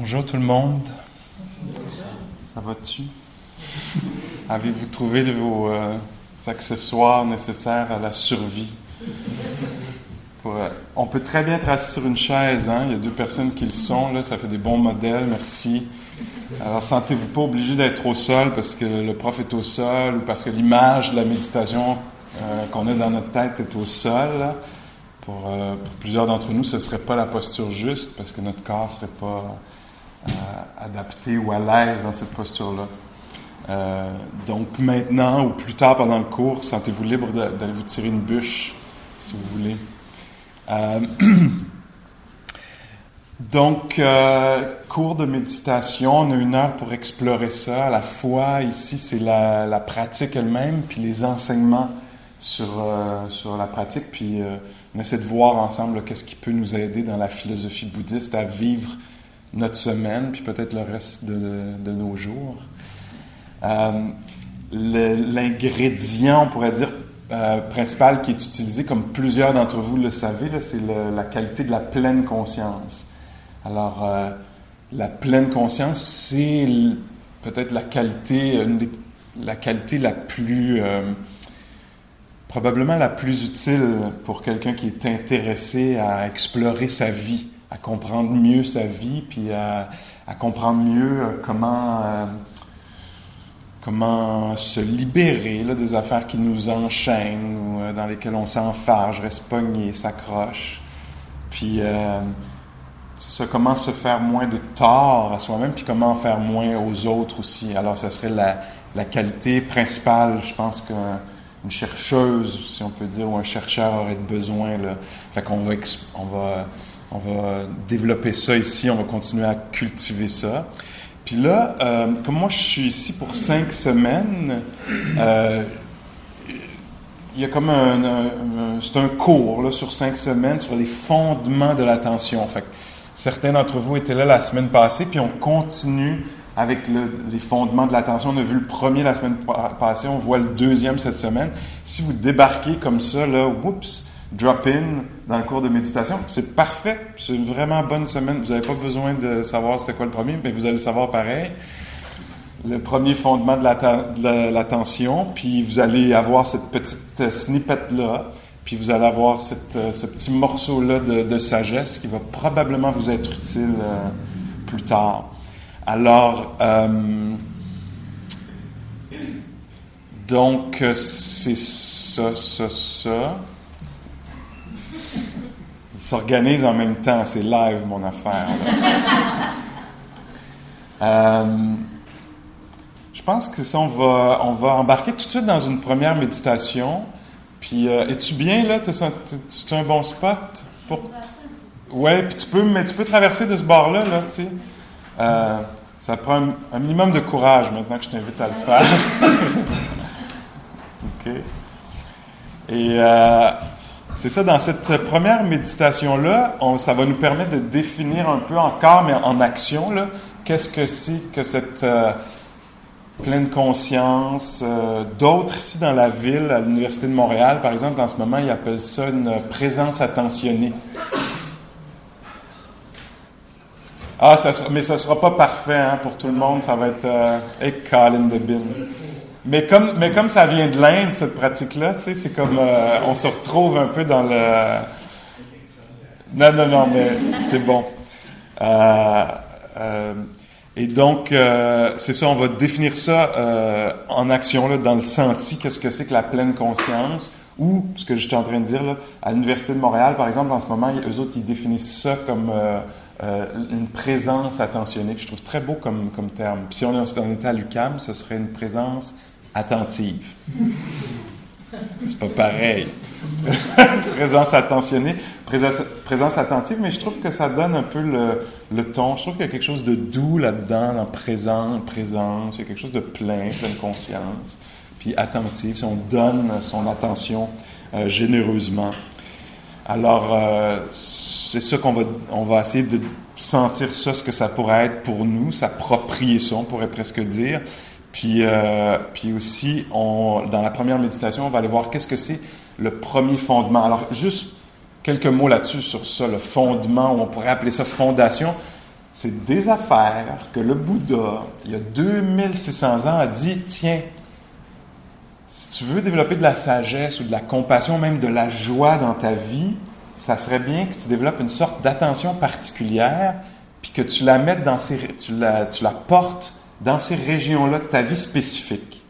Bonjour tout le monde. Ça va-tu? Avez-vous trouvé vos euh, accessoires nécessaires à la survie? Euh, on peut très bien être assis sur une chaise, hein? il y a deux personnes qui le sont, là, ça fait des bons modèles, merci. Alors sentez-vous pas obligé d'être au sol parce que le prof est au sol ou parce que l'image de la méditation euh, qu'on a dans notre tête est au sol. Pour, pour, plusieurs d'entre nous, ce ne serait pas la posture juste parce que notre corps ne serait pas adapté ou à l'aise dans cette posture-là. Euh, donc maintenant ou plus tard pendant le cours, sentez-vous libre d'aller vous tirer une bûche si vous voulez. Euh, donc, cours de méditation, on a une heure pour explorer ça. À la fois, ici, c'est la, la, pratique elle-même, puis les enseignements sur, sur la pratique, puis on essaie de voir ensemble qu'est-ce qui peut nous aider dans la philosophie bouddhiste à vivre notre semaine, puis peut-être le reste de, nos jours. Euh, l'ingrédient, on pourrait dire, euh, principal qui est utilisé, comme plusieurs d'entre vous le savez, c'est la qualité de la pleine conscience. Alors, euh, la pleine conscience, c'est peut-être la qualité, la qualité la plus, probablement la plus utile pour quelqu'un qui est intéressé à explorer sa vie à comprendre mieux sa vie, puis à, comprendre mieux euh, comment, euh, comment se libérer là, des affaires qui nous enchaînent ou euh, dans lesquelles on s'enfarge, reste pogné, s'accroche. Puis, ça, comment se faire moins de tort à soi-même, puis comment en faire moins aux autres aussi. Alors, ça serait la, qualité principale, je pense qu'une chercheuse, si on peut dire, ou un chercheur aurait besoin. Là. Fait qu'on va, on va on va développer ça ici, on va continuer à cultiver ça. Puis là, euh, comme moi je suis ici pour cinq semaines, euh, il y a comme un, c'est un cours sur cinq semaines sur les fondements de l'attention. Fait certains d'entre vous étaient là la semaine passée, puis on continue avec les fondements de l'attention. On a vu le premier la semaine passée, on voit le deuxième cette semaine. Si vous débarquez comme ça, là, oups, drop-in dans le cours de méditation. C'est parfait. C'est une vraiment bonne semaine. Vous n'avez pas besoin de savoir c'était quoi le premier, mais vous allez savoir pareil. Le premier fondement de l'attention, puis vous allez avoir cette petite snippet-là, puis vous allez avoir cette, ce petit morceau-là de, sagesse qui va probablement vous être utile euh, plus tard. Alors, euh, donc, c'est ça, ça, ça s'organise en même temps. C'est live, mon affaire. Euh, je pense que ça, on va, on va embarquer tout de suite dans une première méditation. Puis, euh, es-tu bien là? C'est un bon spot? Pour... Ouais, puis tu peux, mais tu peux traverser de ce bord-là, là, tu sais. Euh, ça prend un, minimum de courage maintenant que je t'invite à le faire. OK. Et c'est ça, dans cette première méditation-là, ça va nous permettre de définir un peu encore, mais en action, qu'est-ce que c'est que cette euh, pleine conscience. Euh, d'autres ici dans la ville, à l'Université de Montréal, par exemple, en ce moment, ils appellent ça une présence attentionnée. Ah, mais ça ne sera pas parfait hein, pour tout le monde, ça va être euh, hey, de Bin. Mais comme, mais comme ça vient de l'Inde, cette pratique-là, c'est comme euh, on se retrouve un peu dans le. Non, non, non, mais c'est bon. Euh, euh, et donc, c'est ça, on va définir ça en action, là, dans le senti, qu'est-ce que c'est que la pleine conscience, ou ce que j'étais en train de dire, là, à l'Université de Montréal, par exemple, en ce moment, eux autres, ils définissent ça comme une présence attentionnée, que je trouve très beau comme, comme terme. Puis si on, on était à l'UCAM, ce serait une présence attentive. C'est pas pareil. présence attentionnée, présence, attentive, mais je trouve que ça donne un peu le, ton. Je trouve qu'il y a quelque chose de doux là-dedans, dans présent, présence, il y a quelque chose de plein, pleine conscience, puis attentive, si on donne son attention euh, généreusement. Alors, euh, c'est ça qu'on va, essayer de sentir ça, ce que ça pourrait être pour nous, s'approprier ça, on pourrait presque dire, puis, euh, aussi, dans la première méditation, on va aller voir qu'est-ce que c'est le premier fondement. Alors, juste quelques mots là-dessus sur ça, le fondement, on pourrait appeler ça fondation. c'est des affaires que le Bouddha, il y a 2600 ans, a dit, tiens, si tu veux développer de la sagesse ou de la compassion, même de la joie dans ta vie, ça serait bien que tu développes une sorte d'attention particulière, puis que tu la mettes dans ces, tu la, tu la portes dans ces régions-là de ta vie spécifique.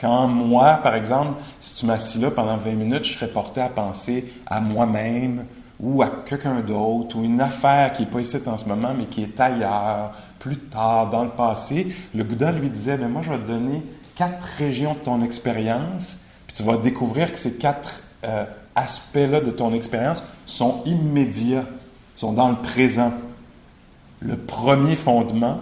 Quand moi, par exemple, si tu m'assis là pendant 20 minutes, je serais porté à penser à moi-même, ou à quelqu'un d'autre, ou une affaire qui n'est pas ici en ce moment, mais qui est ailleurs, plus tard, dans le passé, le Bouddha lui disait, mais moi je vais te donner quatre régions de ton expérience, puis tu vas découvrir que ces quatre euh, aspects-là de ton expérience sont immédiats, sont dans le présent. Le premier fondement,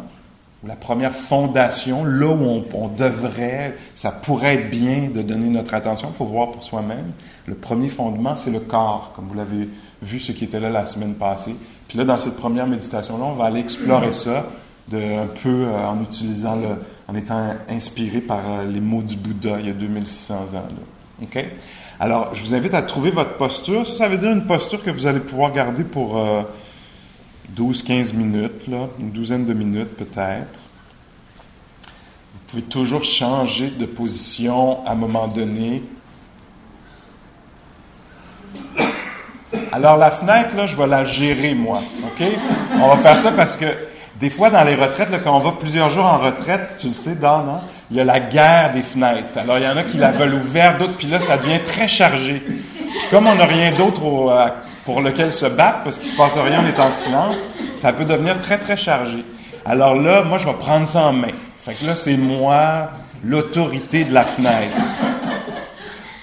ou la première fondation, là où on, on, devrait, ça pourrait être bien de donner notre attention, il faut voir pour soi-même. Le premier fondement, c'est le corps, comme vous l'avez vu ce qui était là la semaine passée. Puis là, dans cette première méditation-là, on va aller explorer ça de, un peu euh, en utilisant le, en étant inspiré par euh, les mots du Bouddha il y a 2600 ans. Alors, je vous invite à trouver votre posture. Ça, ça veut dire une posture que vous allez pouvoir garder pour euh, 12-15 minutes, là, une douzaine de minutes peut-être. Vous pouvez toujours changer de position à un moment donné. Alors la fenêtre, là, je vais la gérer, moi. OK? On va faire ça parce que des fois, dans les retraites, là, quand on va plusieurs jours en retraite, tu le sais, Dan, non? il y a la guerre des fenêtres. Alors, il y en a qui la veulent ouverte, d'autres, puis là, ça devient très chargé. Puis comme on n'a rien d'autre pour lequel se battre, parce qu'il ne se passe rien, on est en silence, ça peut devenir très, très chargé. Alors là, moi, je vais prendre ça en main. Fait que là, c'est moi, l'autorité de la fenêtre.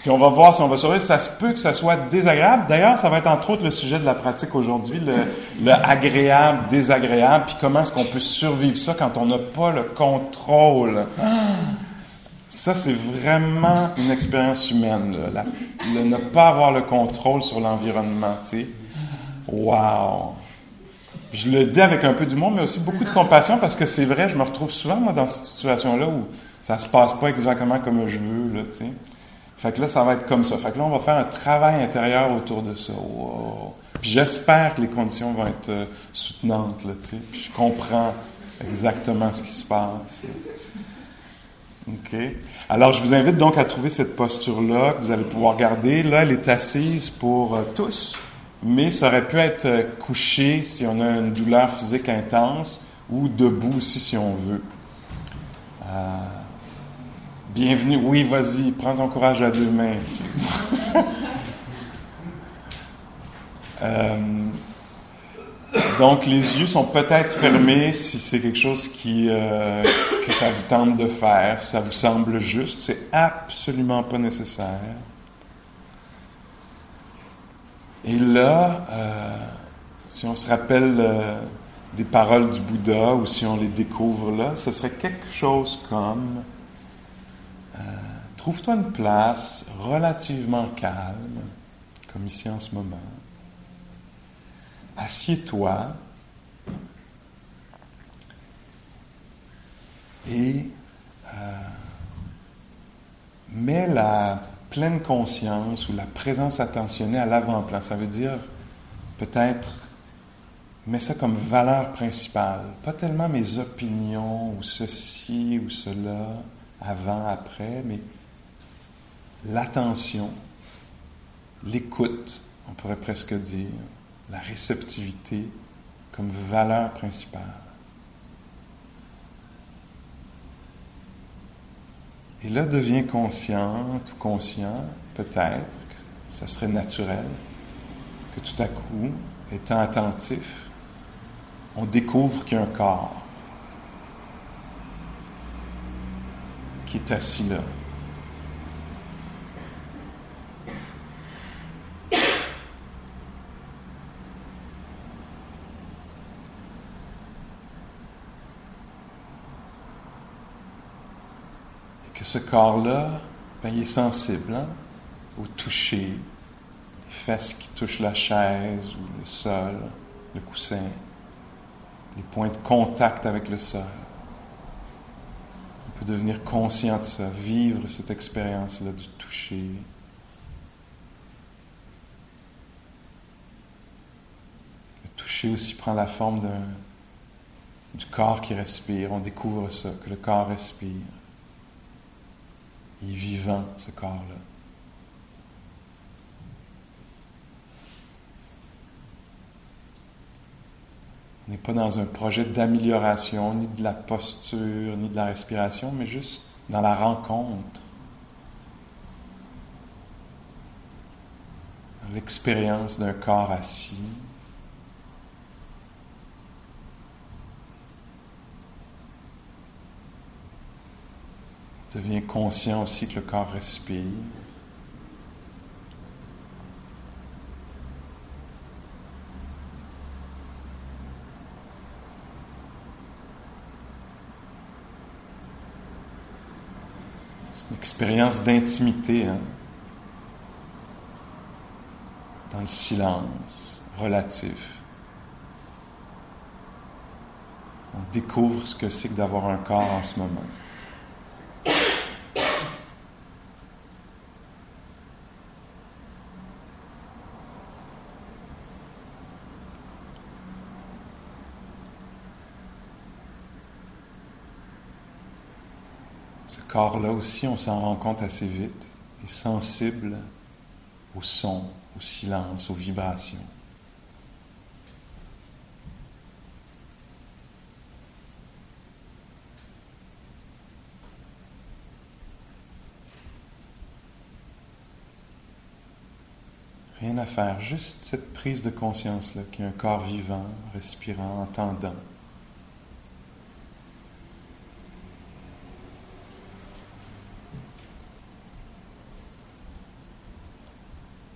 Puis on va voir si on va survivre. Ça se peut que ça soit désagréable. D'ailleurs, ça va être entre autres le sujet de la pratique aujourd'hui, le, le, agréable, désagréable, puis comment est-ce qu'on peut survivre ça quand on n'a pas le contrôle. Ça, c'est vraiment une expérience humaine. Là. le ne pas avoir le contrôle sur l'environnement, tu sais. Wow! Je le dis avec un peu d'humour, mais aussi beaucoup de compassion parce que c'est vrai, je me retrouve souvent moi, dans cette situation-là où ça se passe pas exactement comme je veux, là, tu sais. Fait que là, ça va être comme ça. Fait que là, on va faire un travail intérieur autour de ça. Puis j'espère que les conditions vont être euh, soutenantes, là, tu sais. Puis je comprends exactement ce qui se passe. OK. Alors, je vous invite donc à trouver cette posture-là que vous allez pouvoir garder. Là, elle est assise pour euh, tous, mais ça aurait pu être euh, couché si on a une douleur physique intense ou debout aussi si on veut. Bienvenue. Oui, vas-y, prends ton courage à deux mains. euh, donc, les yeux sont peut-être fermés si c'est quelque chose qui, euh, que ça vous tente de faire, si ça vous semble juste. C'est absolument pas nécessaire. Et là, euh, si on se rappelle euh, des paroles du Bouddha ou si on les découvre là, ce serait quelque chose comme euh, trouve-toi une place relativement calme, comme ici en ce moment. Assieds-toi et euh, mets la pleine conscience ou la présence attentionnée à l'avant-plan. Ça veut dire peut-être mets ça comme valeur principale, pas tellement mes opinions ou ceci ou cela avant, après, mais l'attention, l'écoute, on pourrait presque dire, la réceptivité comme valeur principale. Et là, devient consciente ou conscient, peut-être, que ça serait naturel, que tout à coup, étant attentif, on découvre qu'il y a un corps. Est assis là. Et que ce corps-là, ben, il est sensible hein, au toucher, les fesses qui touchent la chaise ou le sol, le coussin, les points de contact avec le sol peut devenir conscient de ça, vivre cette expérience-là du toucher. Le toucher aussi prend la forme du corps qui respire. On découvre ça, que le corps respire. Il est vivant, ce corps-là. On n'est pas dans un projet d'amélioration, ni de la posture, ni de la respiration, mais juste dans la rencontre. L'expérience d'un corps assis. Devient conscient aussi que le corps respire. Expérience d'intimité hein, dans le silence relatif. On découvre ce que c'est que d'avoir un corps en ce moment. Corps-là aussi, on s'en rend compte assez vite, est sensible au son, au silence, aux vibrations. Rien à faire, juste cette prise de conscience-là, qui est un corps vivant, respirant, entendant.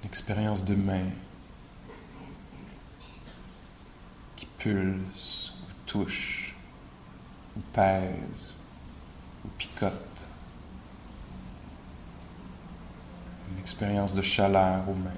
Expérience de main qui pulse ou touche ou pèse ou picote. Une expérience de chaleur aux mains.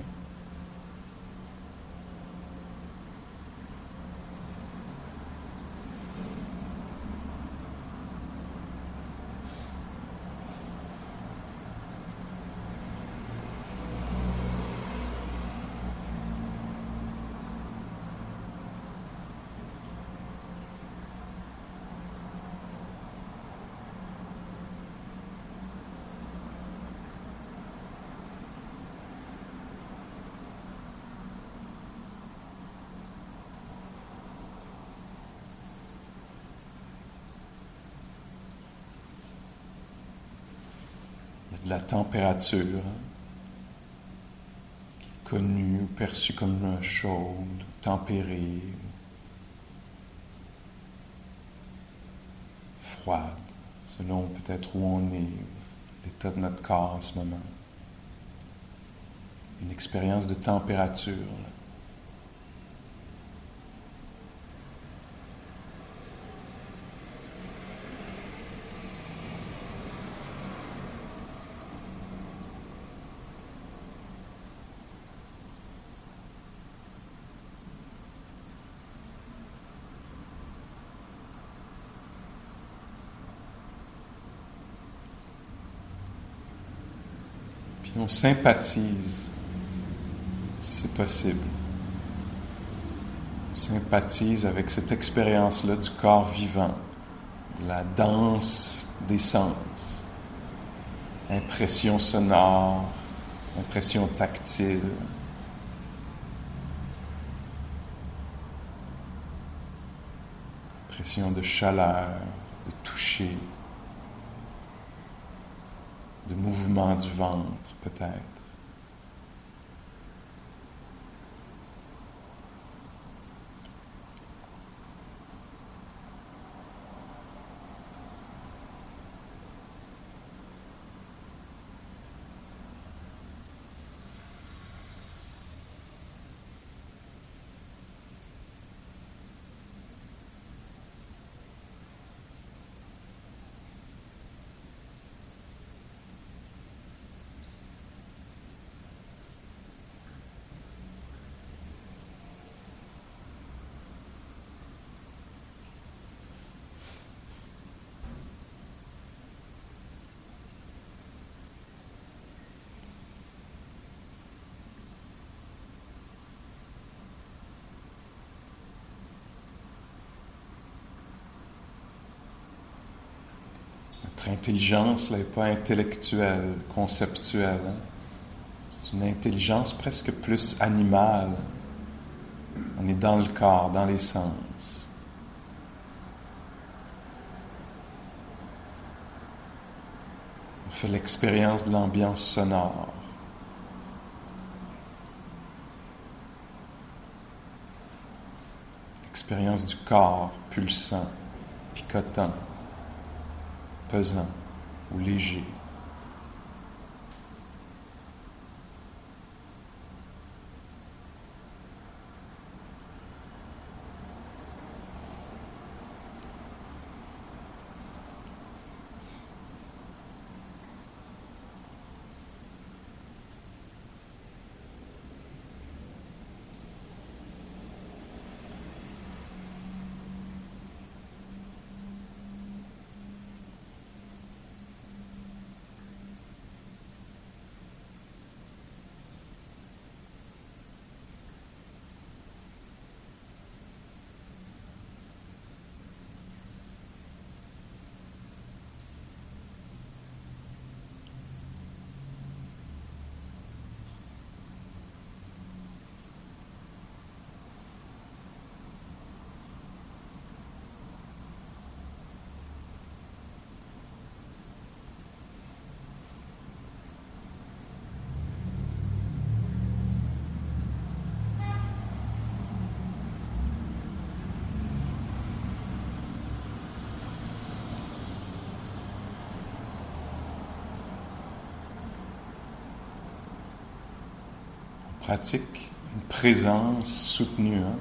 la température, connue ou perçue comme chaude, tempérée, froide, selon peut-être où on est, l'état de notre corps en ce moment. Une expérience de température. On sympathise, c'est possible. On sympathise avec cette expérience-là du corps vivant, de la danse des sens, impression sonore, impression tactile. Impression de chaleur, de toucher de mouvement du ventre peut-être. Notre intelligence n'est pas intellectuelle, conceptuelle. Hein. C'est une intelligence presque plus animale. On est dans le corps, dans les sens. On fait l'expérience de l'ambiance sonore. L'expérience du corps pulsant, picotant pesant ou léger. Pratique une présence soutenue hein,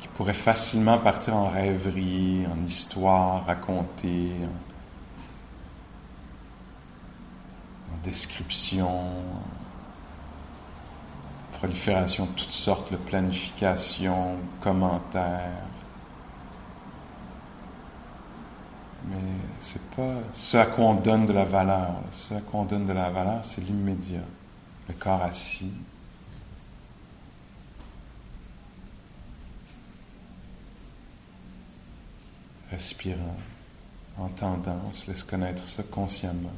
qui pourrait facilement partir en rêverie, en histoire racontée, en, description, en prolifération de toutes sortes de planification, commentaires. Mais c'est pas ce à quoi on donne de la valeur. Ce à quoi on donne de la valeur, c'est l'immédiat. Le corps assis, respirant, entendant, on se laisse connaître ça consciemment.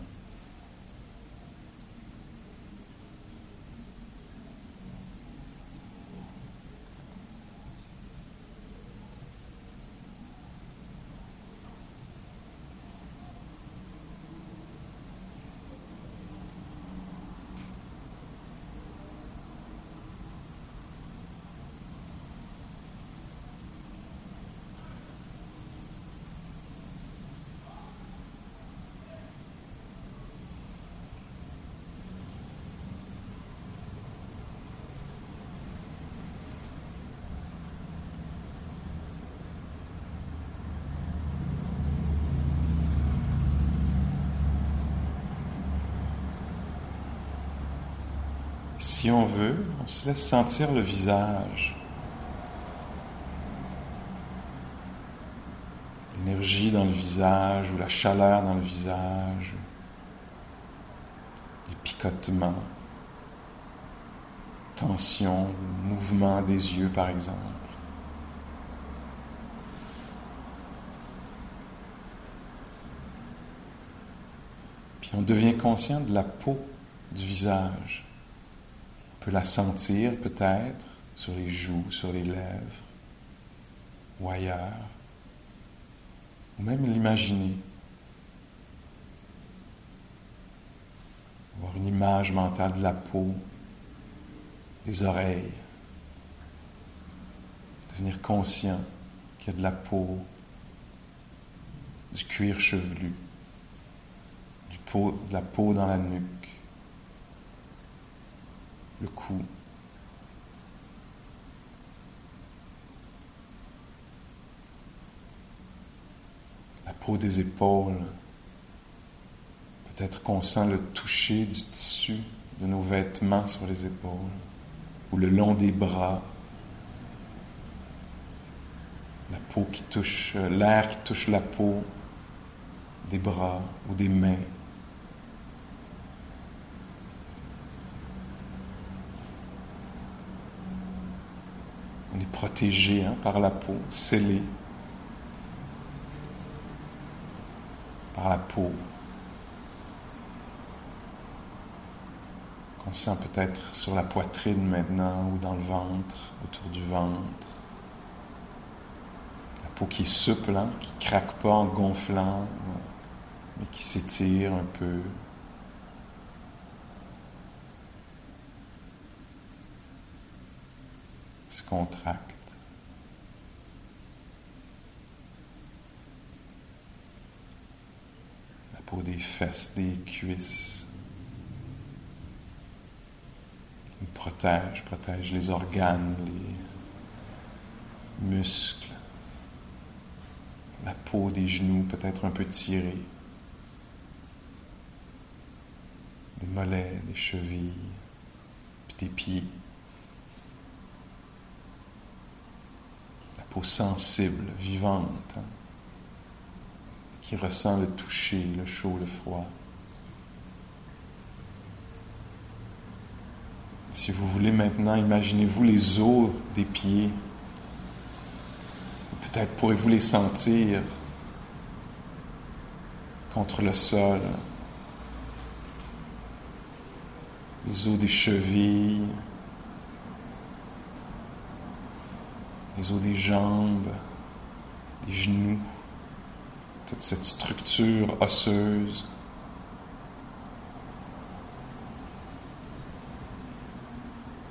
Si on veut, on se laisse sentir le visage. L'énergie dans le visage ou la chaleur dans le visage, les picotements, tension, mouvement des yeux par exemple. Puis on devient conscient de la peau du visage peut la sentir peut-être sur les joues, sur les lèvres ou ailleurs, ou même l'imaginer. Avoir une image mentale de la peau, des oreilles, devenir conscient qu'il y a de la peau, du cuir chevelu, de la peau dans la nuque le cou. La peau des épaules. Peut-être qu'on sent le toucher du tissu de nos vêtements sur les épaules ou le long des bras. La peau qui touche, euh, l'air qui touche la peau des bras ou des mains. On est protégé hein, par la peau, scellé. par la peau. Qu'on sent peut-être sur la poitrine maintenant ou dans le ventre, autour du ventre. La peau qui est souple, hein, qui craque pas en gonflant, mais qui s'étire un peu. se contracte. La peau des fesses, des cuisses. Il protège, protège les organes, les muscles, la peau des genoux peut-être un peu tirée, des mollets, des chevilles, puis des pieds. Sensible, vivante, hein, qui ressent le toucher, le chaud, le froid. Si vous voulez maintenant, imaginez-vous les os des pieds. Peut-être pourrez-vous les sentir contre le sol. Les os des chevilles, les os des jambes, les genoux, toute cette structure osseuse.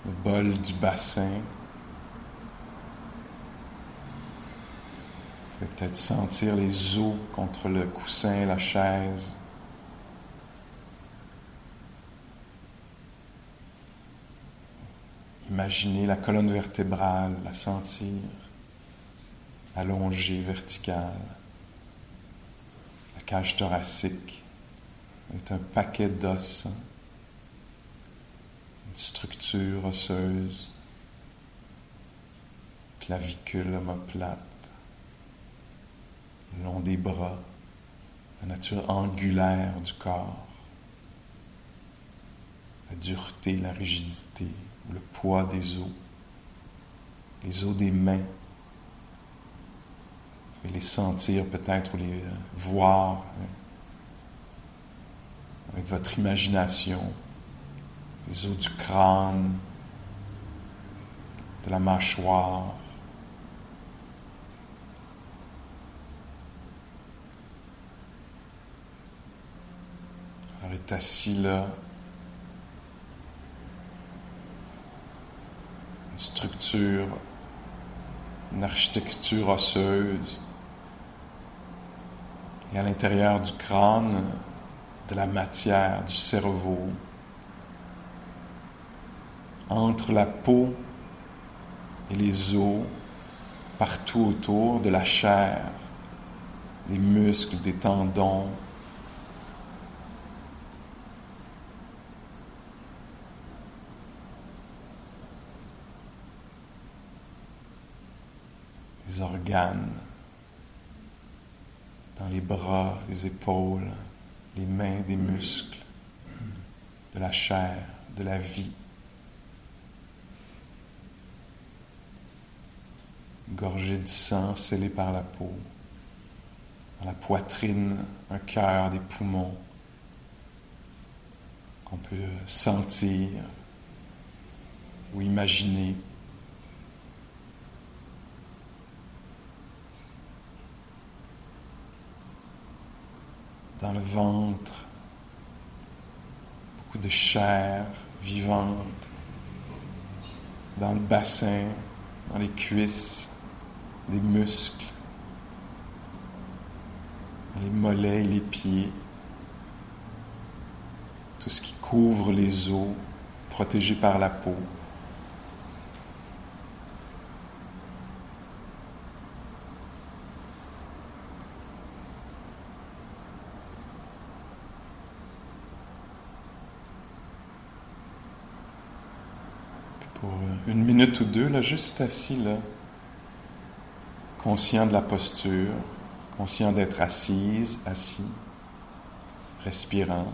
Le bol du bassin. Vous pouvez peut-être sentir les os contre le coussin, la chaise. Imaginez la colonne vertébrale, la sentir allongée, verticale. La cage thoracique est un paquet d'os, une structure osseuse, clavicule omoplate, le long des bras, la nature angulaire du corps, la dureté, la rigidité le poids des os, les os des mains. Vous les sentir peut-être ou les euh, voir hein, avec votre imagination, les os du crâne, de la mâchoire. Alors, est assis là, structure, une architecture osseuse. Et à l'intérieur du crâne, de la matière, du cerveau. Entre la peau et les os, partout autour, de la chair, des muscles, des tendons, organes, dans les bras, les épaules, les mains, des muscles, de la chair, de la vie. Gorgée de sang scellée par la peau, dans la poitrine, un cœur, des poumons qu'on peut sentir ou imaginer dans le ventre, beaucoup de chair vivante, dans le bassin, dans les cuisses, des muscles, les mollets et les pieds, tout ce qui couvre les os, protégé par la peau. Une minute ou deux, là, juste assis, là, conscient de la posture, conscient d'être assise, assis, respirant.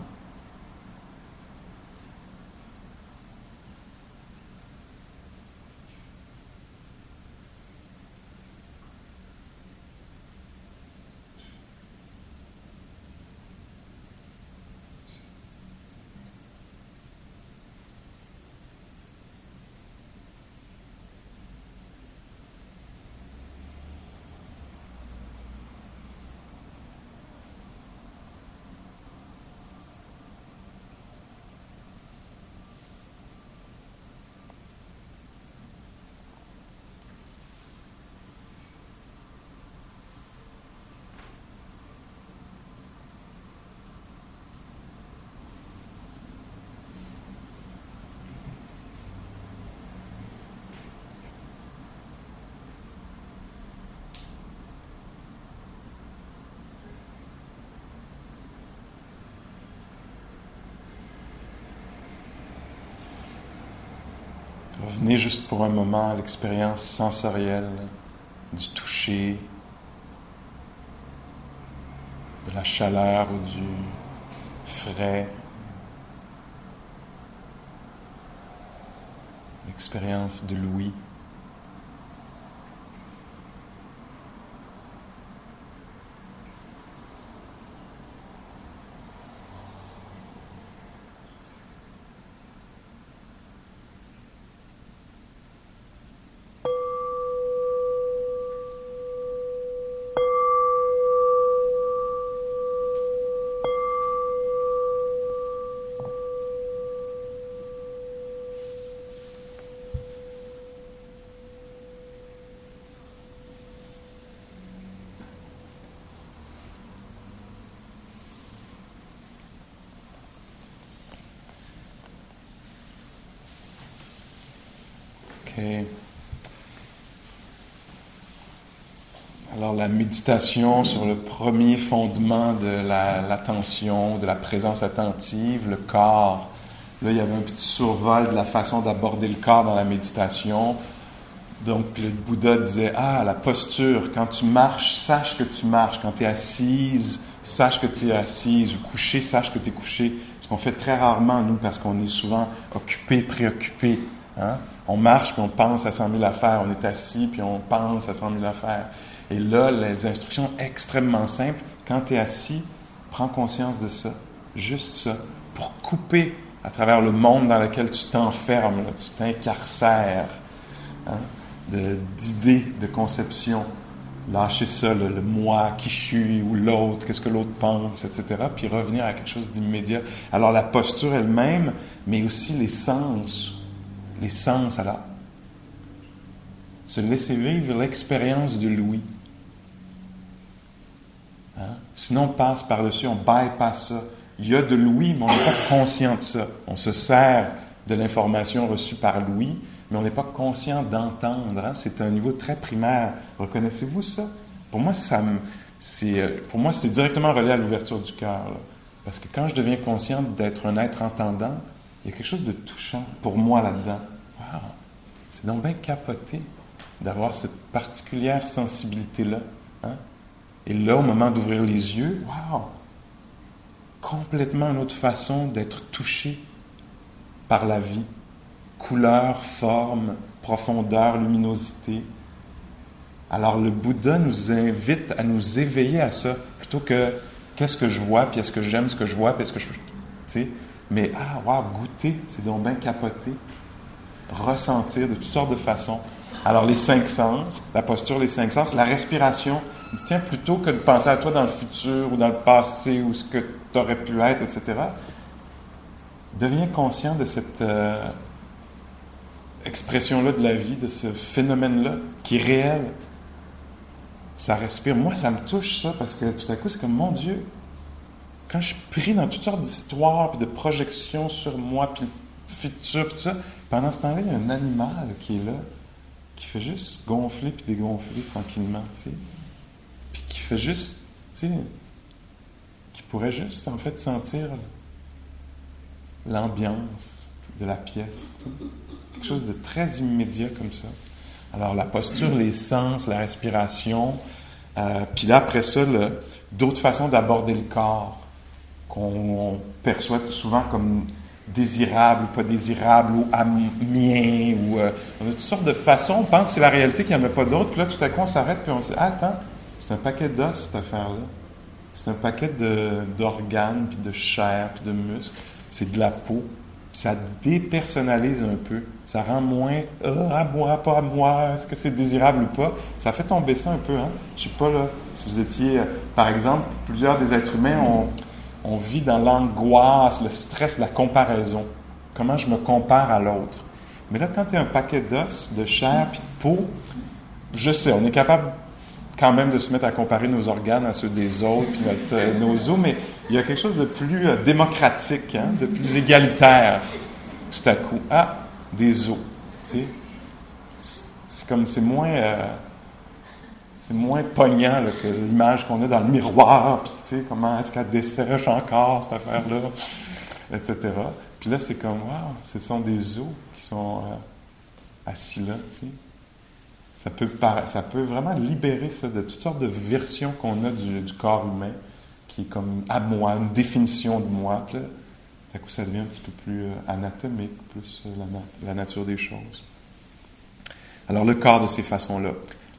Juste pour un moment l'expérience sensorielle du toucher, de la chaleur ou du frais. L'expérience de l'ouïe. Alors la méditation sur le premier fondement de l'attention, de la présence attentive, le corps. Là, il y avait un petit survol de la façon d'aborder le corps dans la méditation. Donc le Bouddha disait, ah, la posture, quand tu marches, sache que tu marches. Quand tu es assise, sache que tu es assise. Ou couché, sache que tu es couché. Ce qu'on fait très rarement, nous, parce qu'on est souvent occupé, préoccupé. Hein? On marche, puis on pense à 100 000 affaires. On est assis, puis on pense à 100 000 affaires. Et là, les instructions extrêmement simples. Quand tu es assis, prends conscience de ça. Juste ça. Pour couper à travers le monde dans lequel tu t'enfermes, tu t'incarcères hein, d'idées, de, conceptions. Lâcher ça, le, le, moi, qui je suis, ou l'autre, qu'est-ce que l'autre pense, etc. Puis revenir à quelque chose d'immédiat. Alors la posture elle-même, mais aussi les sens les sens alors. Se laisser vivre l'expérience de l'ouïe. Hein? Sinon, on passe par-dessus, on bypass ça. Il y a de l'ouïe, mais on n'est pas conscient de ça. On se sert de l'information reçue par l'ouïe, mais on n'est pas conscient d'entendre. Hein? C'est un niveau très primaire. Reconnaissez-vous ça? Pour moi, ça c'est, euh, pour moi, c'est directement relié à l'ouverture du cœur. Parce que quand je deviens conscient d'être un être entendant, il y a quelque chose de touchant pour moi là-dedans. Wow! C'est donc bien capoté d'avoir cette particulière sensibilité-là. Hein? Et là, au moment d'ouvrir les yeux, wow! Complètement une autre façon d'être touché par la vie. Couleur, forme, profondeur, luminosité. Alors le Bouddha nous invite à nous éveiller à ça, plutôt que qu'est-ce que je vois, puis est-ce que j'aime ce que je vois, puis est-ce que je... Tu sais, mais, ah, wow, goûter, c'est donc bien capoté. Ressentir de toutes sortes de façons. Alors, les cinq sens, la posture, les cinq sens, la respiration. Il dit, tiens, plutôt que de penser à toi dans le futur ou dans le passé ou ce que tu aurais pu être, etc., deviens conscient de cette euh, expression-là de la vie, de ce phénomène-là qui est réel. Ça respire. Moi, ça me touche, ça, parce que tout à coup, c'est comme, mon Dieu, quand je pris dans toutes sortes d'histoires, puis de projections sur moi, puis le futur, puis ça, pendant ce temps-là, il y a un animal qui est là, qui fait juste gonfler puis dégonfler tranquillement, tu sais. Puis qui fait juste, tu sais, qui pourrait juste, en fait, sentir l'ambiance de la pièce. Quelque chose de très immédiat comme ça. Alors, la posture, les sens, la respiration, euh, puis là, après ça, d'autres façons d'aborder le corps qu'on perçoit souvent comme désirable ou pas désirable ou mien ou euh, on a toutes sortes de façons. On pense que c'est la réalité qu'il n'y en a pas d'autres. Puis là, tout à coup, on s'arrête puis on se dit ah, attends, c'est un paquet d'os cette affaire-là. C'est un paquet d'organes puis de chair puis de muscles. C'est de la peau. ça dépersonnalise un peu. Ça rend moins ah, à moi, pas à moi, est-ce que c'est désirable ou pas? Ça fait tomber ça un peu. Hein? Je sais pas là, si vous étiez, euh, par exemple, plusieurs des êtres humains ont on vit dans l'angoisse, le stress, la comparaison. Comment je me compare à l'autre. Mais là, quand tu es un paquet d'os, de chair puis de peau, je sais, on est capable quand même de se mettre à comparer nos organes à ceux des autres, puis euh, nos os, mais il y a quelque chose de plus euh, démocratique, hein, de plus égalitaire, tout à coup. Ah, des os. C'est comme, c'est moins... Euh, c'est moins poignant que l'image qu'on a dans le miroir, puis tu sais, comment est-ce qu'elle dessèche encore, cette affaire-là, etc. Puis là, c'est comme, wow, ce sont des os qui sont, euh, assis là, tu sais. Ça peut, ça peut vraiment libérer ça de toutes sortes de versions qu'on a du, corps humain, qui est comme à moi, une définition de moi. Puis là, d'un coup, ça devient un petit peu plus euh, anatomique, plus euh, la, nature des choses. Alors, le corps de ces façons-là.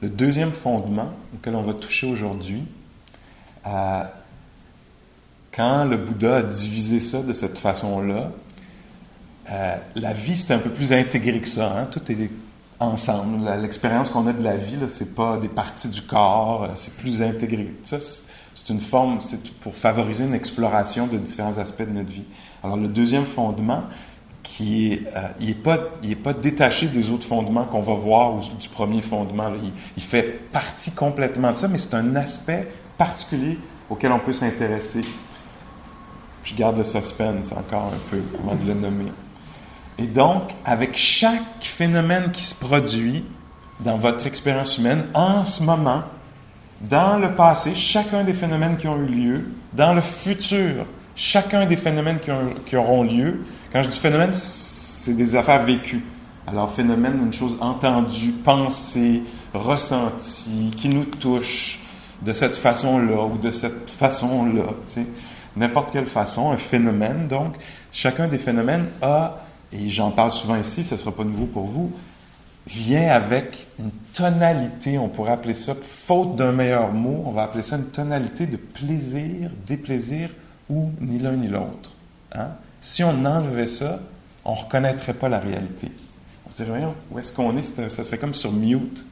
Le deuxième fondement auquel on va toucher aujourd'hui, euh, quand le Bouddha a divisé ça de cette façon-là, la vie, c'est un peu plus intégré que ça. Hein. Tout est ensemble. L'expérience qu'on a de la vie, ce n'est pas des parties du corps, c'est plus intégré. Ça, c'est une forme, c'est pour favoriser une exploration de différents aspects de notre vie. Alors, le deuxième fondement, qui est, euh, n'est pas, pas détaché des autres fondements qu'on va voir ou du premier fondement. Il, il, fait partie complètement de ça, mais c'est un aspect particulier auquel on peut s'intéresser. Je garde le suspense encore un peu avant de le nommer. Et donc, avec chaque phénomène qui se produit dans votre expérience humaine, en ce moment, dans le passé, chacun des phénomènes qui ont eu lieu, dans le futur, chacun des phénomènes qui, auront lieu, quand je dis phénomène, c'est des affaires vécues. Alors, phénomène, une chose entendue, pensée, ressentie, qui nous touche de cette façon-là ou de cette façon-là, n'importe quelle façon, un phénomène. Donc, chacun des phénomènes a, et j'en parle souvent ici, ce ne sera pas nouveau pour vous, vient avec une tonalité, on pourrait appeler ça, faute d'un meilleur mot, on va appeler ça une tonalité de plaisir, déplaisir ou ni l'un ni l'autre. Hein? Si on enlevait ça, on ne reconnaîtrait pas la réalité. On se dirait, voyons, où est-ce qu'on est? Ça serait comme sur mute.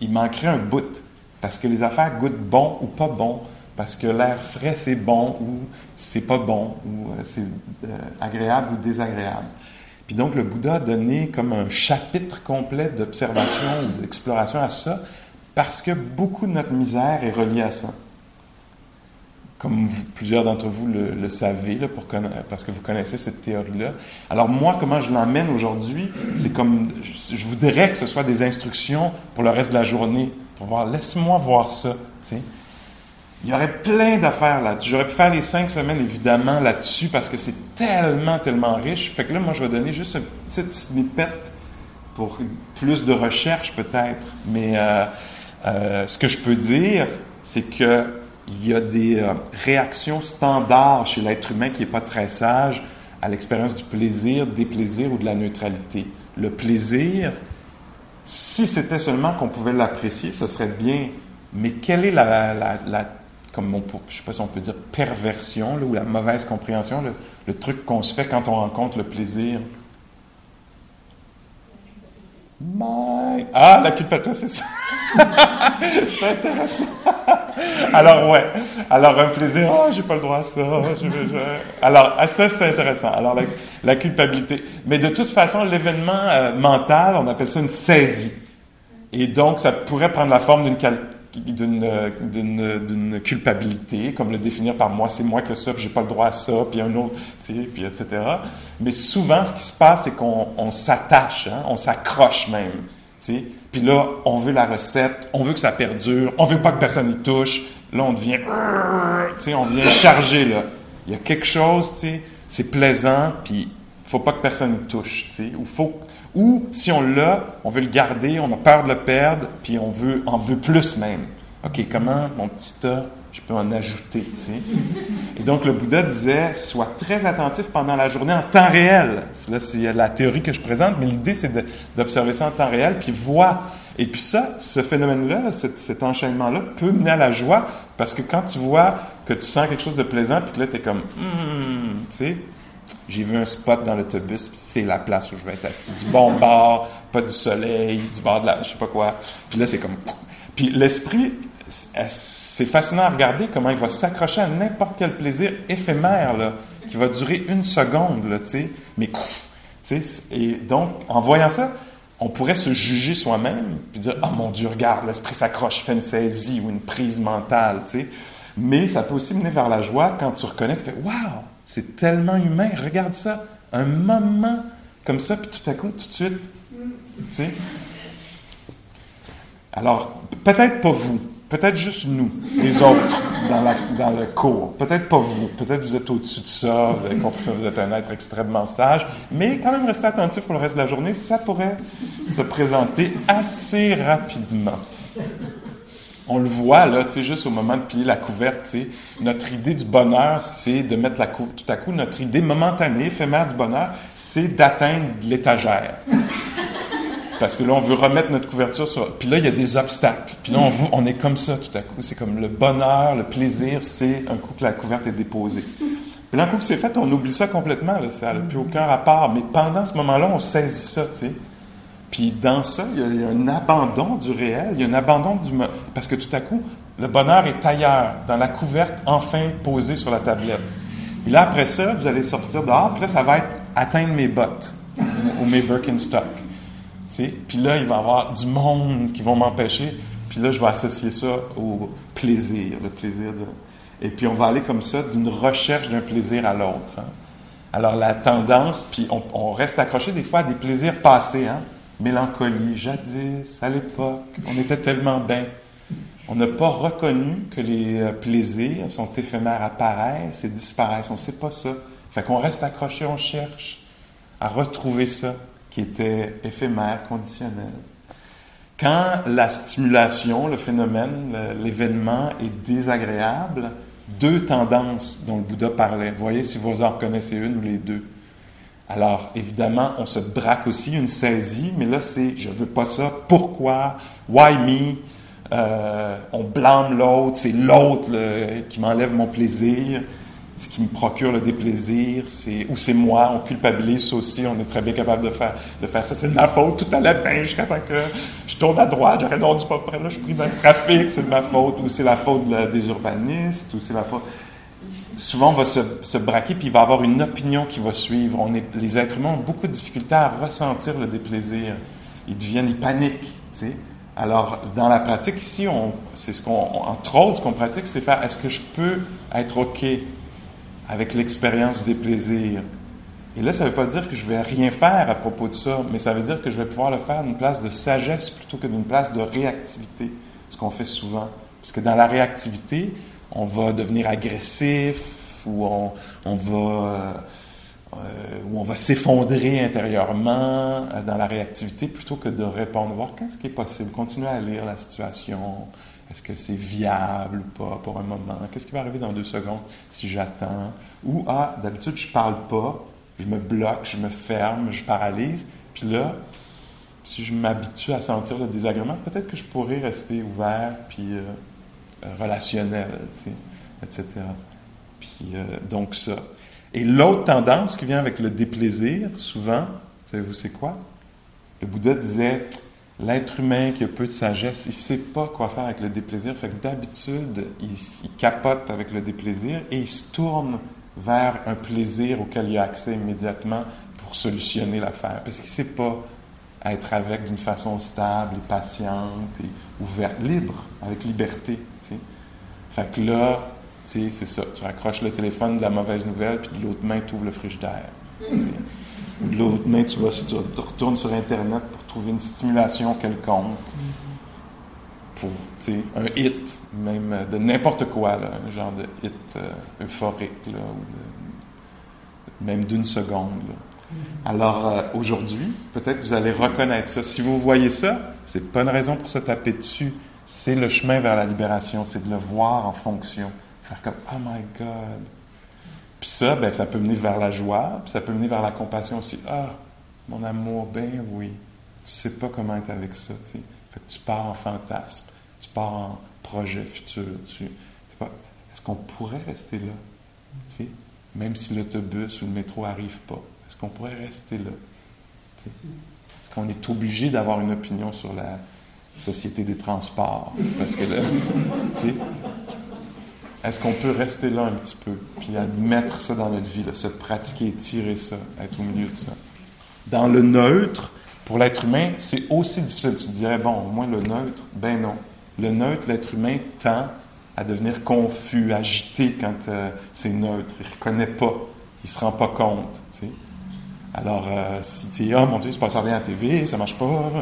Il manquerait un bout. Parce que les affaires goûtent bon ou pas bon. Parce que l'air frais, c'est bon ou c'est pas bon, ou euh, c'est euh, agréable ou désagréable. Puis donc, le Bouddha a donné comme un chapitre complet d'observation ou d'exploration à ça, parce que beaucoup de notre misère est reliée à ça comme plusieurs d'entre vous le, savez, parce que vous connaissez cette théorie-là. Alors moi, comment je l'emmène aujourd'hui, c'est comme, je, voudrais que ce soit des instructions pour le reste de la journée, pour voir, laisse-moi voir ça. Il y aurait plein d'affaires là. J'aurais pu faire les cinq semaines, évidemment, là-dessus, parce que c'est tellement, tellement riche. Fait que là, moi, je vais donner juste une petite snippet pour plus de recherche, peut-être. Mais euh, euh, ce que je peux dire, c'est que il y a des euh, réactions standards chez l'être humain qui n'est pas très sage à l'expérience du plaisir, des plaisirs ou de la neutralité. Le plaisir, si c'était seulement qu'on pouvait l'apprécier, ce serait bien. Mais quelle est la, la, comme on, je sais pas si on peut dire perversion ou la mauvaise compréhension, le, le truc qu'on se fait quand on rencontre le plaisir? My... Ah, la culpabilité, c'est ça. c'est intéressant. Alors, ouais. Alors, un plaisir. Oh, j'ai pas le droit à ça. Alors, ah, ça, c'est intéressant. Alors, la, culpabilité. Mais de toute façon, l'événement euh, mental, on appelle ça une saisie. Et donc, ça pourrait prendre la forme d'une d'une culpabilité, comme le définir par moi, c'est moi que ça, puis j'ai pas le droit à ça, puis un autre, tu sais, puis etc. Mais souvent, ce qui se passe, c'est qu'on s'attache, hein, on s'accroche même, Puis là, on veut la recette, on veut que ça perdure, on veut pas que personne y touche. Là, on devient, on devient chargé, là. Il y a quelque chose, c'est plaisant, puis faut pas que personne y touche. Ou faut ou si on l'a, on veut le garder, on a peur de le perdre, puis on veut en veut plus même. OK, comment, mon petit tas, je peux en ajouter, tu? Et donc, le Bouddha disait, sois très attentif pendant la journée en temps réel. Là, c'est la théorie que je présente, mais l'idée, c'est d'observer ça en temps réel, puis voir. Et puis ça, ce phénomène-là, cet, enchaînement-là, peut mener à la joie, parce que quand tu vois que tu sens quelque chose de plaisant, puis que là, tu es comme, hum, tu sais, j'ai vu un spot dans l'autobus, puis c'est la place où je vais être assis. Du bon bar, pas du soleil, du bord de la, je sais pas quoi. Puis là, c'est comme, puis l'esprit, c'est fascinant à regarder comment il va s'accrocher à n'importe quel plaisir éphémère, là, qui va durer une seconde, là. Mais, et donc, en voyant ça, on pourrait se juger soi-même, puis dire, oh mon Dieu, regarde, l'esprit s'accroche, fait une saisie ou une prise mentale, tu sais. Mais ça peut aussi mener vers la joie quand tu reconnais, tu fais, waouh! C'est tellement humain. Regarde ça. Un moment comme ça, puis tout à coup, tout de suite. Alors, peut-être pas vous, Peut-être juste nous, les autres, dans, le cours. Peut-être pas vous. Peut-être vous êtes au-dessus de ça. Vous avez compris ça, vous êtes un être extrêmement sage. Mais quand même, restez attentif pour le reste de la journée. Ça pourrait se présenter assez rapidement. On le voit, là, tu sais, juste au moment de plier la couverte, tu notre idée du bonheur, c'est de mettre la couverture. Tout à coup, notre idée momentanée, éphémère du bonheur, c'est d'atteindre l'étagère. Parce que là, on veut remettre notre couverture sur. Puis là, il y a des obstacles. Puis là, on, est comme ça tout à coup. C'est comme le bonheur, le plaisir, c'est un coup que la couverte est déposée. Puis là, un coup que c'est fait, on oublie ça complètement. Là. Ça n'a plus aucun rapport. Mais pendant ce moment-là, on saisit ça, tu sais. Puis dans ça, il y, a, un abandon du réel, il y a un abandon du... Parce que tout à coup, le bonheur est ailleurs, dans la couverte enfin posée sur la tablette. Et là, après ça, vous allez sortir dehors, puis là, ça va être atteindre mes bottes ou mes Birkenstock. Puis là, il va y avoir du monde qui vont m'empêcher. Puis là, je vais associer ça au plaisir, le plaisir de... Et puis on va aller comme ça d'une recherche d'un plaisir à l'autre. Hein. Alors la tendance, puis on, on, reste accroché des fois à des plaisirs passés. Hein? Mélancolie, jadis, à l'époque, on était tellement bien. On n'a pas reconnu que les euh, plaisirs sont éphémères, apparaissent et disparaissent. On ne sait pas ça. Fait qu'on reste accroché, on cherche à retrouver ça qui était éphémère, conditionnel. Quand la stimulation, le phénomène, l'événement est désagréable, deux tendances dont le Bouddha parlait. Voyez si vous en reconnaissez une ou les deux. Alors, évidemment, on se braque aussi une saisie, mais là, c'est je veux pas ça, pourquoi, why me, euh, on blâme l'autre, c'est l'autre qui m'enlève mon plaisir qui me procure le déplaisir, c'est ou c'est moi, on culpabilise ça aussi, on est très bien capable de faire, de faire ça. C'est de ma faute, tout allait bien jusqu'à temps que je tourne à droite, j'aurais non du pas près, là, je suis pris dans le trafic, c'est de ma faute, ou c'est la faute des urbanistes, ou c'est la faute. Souvent, on va se, se, braquer, puis il va avoir une opinion qui va suivre. On est, les êtres humains ont beaucoup de difficultés à ressentir le déplaisir. Ils deviennent, ils paniquent, tu sais. Alors, dans la pratique ici, c'est ce qu'on, entre autres, ce qu'on pratique, c'est faire, est-ce que je peux être OK? Avec l'expérience des plaisirs. Et là, ça ne veut pas dire que je vais rien faire à propos de ça, mais ça veut dire que je vais pouvoir le faire d'une place de sagesse plutôt que d'une place de réactivité, ce qu'on fait souvent. Parce que dans la réactivité, on va devenir agressif ou on, va, euh, ou on va s'effondrer intérieurement euh, dans la réactivité plutôt que de répondre, voir qu'est-ce qui est possible, continuer à lire la situation, est-ce que c'est viable ou pas pour un moment? Qu'est-ce qui va arriver dans deux secondes si j'attends? Ou, ah, d'habitude, je parle pas, je me bloque, je me ferme, je paralyse. Puis là, si je m'habitue à sentir le désagrément, peut-être que je pourrais rester ouvert, puis euh, relationnel, etc. Puis euh, donc ça. Et l'autre tendance qui vient avec le déplaisir, souvent, savez-vous c'est quoi? Le Bouddha disait, L'être humain qui a peu de sagesse, il ne sait pas quoi faire avec le déplaisir. Fait que d'habitude, il, capote avec le déplaisir et il se tourne vers un plaisir auquel il a accès immédiatement pour solutionner l'affaire. Parce qu'il ne sait pas être avec d'une façon stable et patiente et ouverte, libre, avec liberté. Fait que là, c'est ça. Tu raccroches le téléphone de la mauvaise nouvelle, puis de l'autre main, tu ouvres le frigidaire. De l'autre main, tu, vas, tu retournes sur Internet pour trouver une stimulation quelconque. Pour un hit, même euh, de n'importe quoi, un genre de hit euh, euphorique, là, ou même d'une seconde. Alors euh, aujourd'hui, peut-être que vous allez reconnaître ça. Si vous voyez ça, c'est pas une raison pour se taper dessus. C'est le chemin vers la libération, c'est de le voir en fonction. Faire comme Oh my God, puis ça, ben, ça peut mener vers la joie, puis ça peut mener vers la compassion aussi. Ah, mon amour, ben oui. Tu sais pas comment être avec ça, tu. Fait que tu pars en fantasme, tu pars en projet futur. Tu, est-ce qu'on pourrait rester là, même si l'autobus ou le métro arrive pas? Est-ce qu'on pourrait rester là? Est-ce qu'on est obligé d'avoir une opinion sur la société des transports? Parce que là, est-ce qu'on peut rester là un petit peu, puis admettre ça dans notre vie, se pratiquer, tirer ça, être au milieu de ça? Dans le neutre, pour l'être humain, c'est aussi difficile. Tu te dirais, bon, au moins le neutre, ben non. Le neutre, l'être humain tend à devenir confus, agité quand euh, c'est neutre. Il ne reconnaît pas, il ne se rend pas compte. Alors, euh, si tu dis, oh mon Dieu, il se passe rien à la TV, ça marche pas,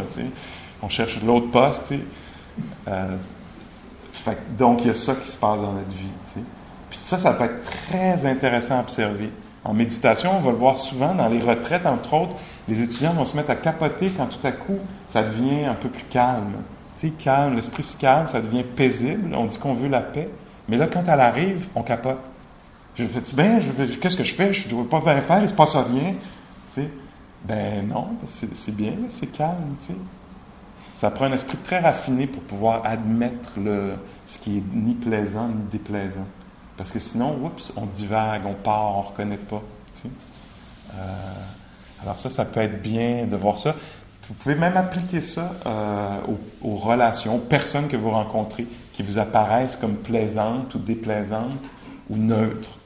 on cherche l'autre poste, euh, Fait, donc, il y a ça qui se passe dans notre vie. Puis ça, ça peut être très intéressant à observer. En méditation, on va le voir souvent dans les retraites, entre autres, les étudiants vont se mettre à capoter quand tout à coup, ça devient un peu plus calme. Tu calme, l'esprit se calme, ça devient paisible. On dit qu'on veut la paix. Mais là, quand elle arrive, on capote. Je fais-tu bien? Qu'est-ce que je fais? Je ne veux pas bien faire, il se passe rien. Ben non, c'est bien, c'est calme. Ça prend un esprit très raffiné pour pouvoir admettre le, ce qui est ni plaisant ni déplaisant. Parce que sinon, oups, on divague, on part, on ne reconnaît pas. Euh, alors ça, ça peut être bien de voir ça. Vous pouvez même appliquer ça euh, aux, aux, relations, aux personnes que vous rencontrez, qui vous apparaissent comme plaisantes ou déplaisantes ou neutres.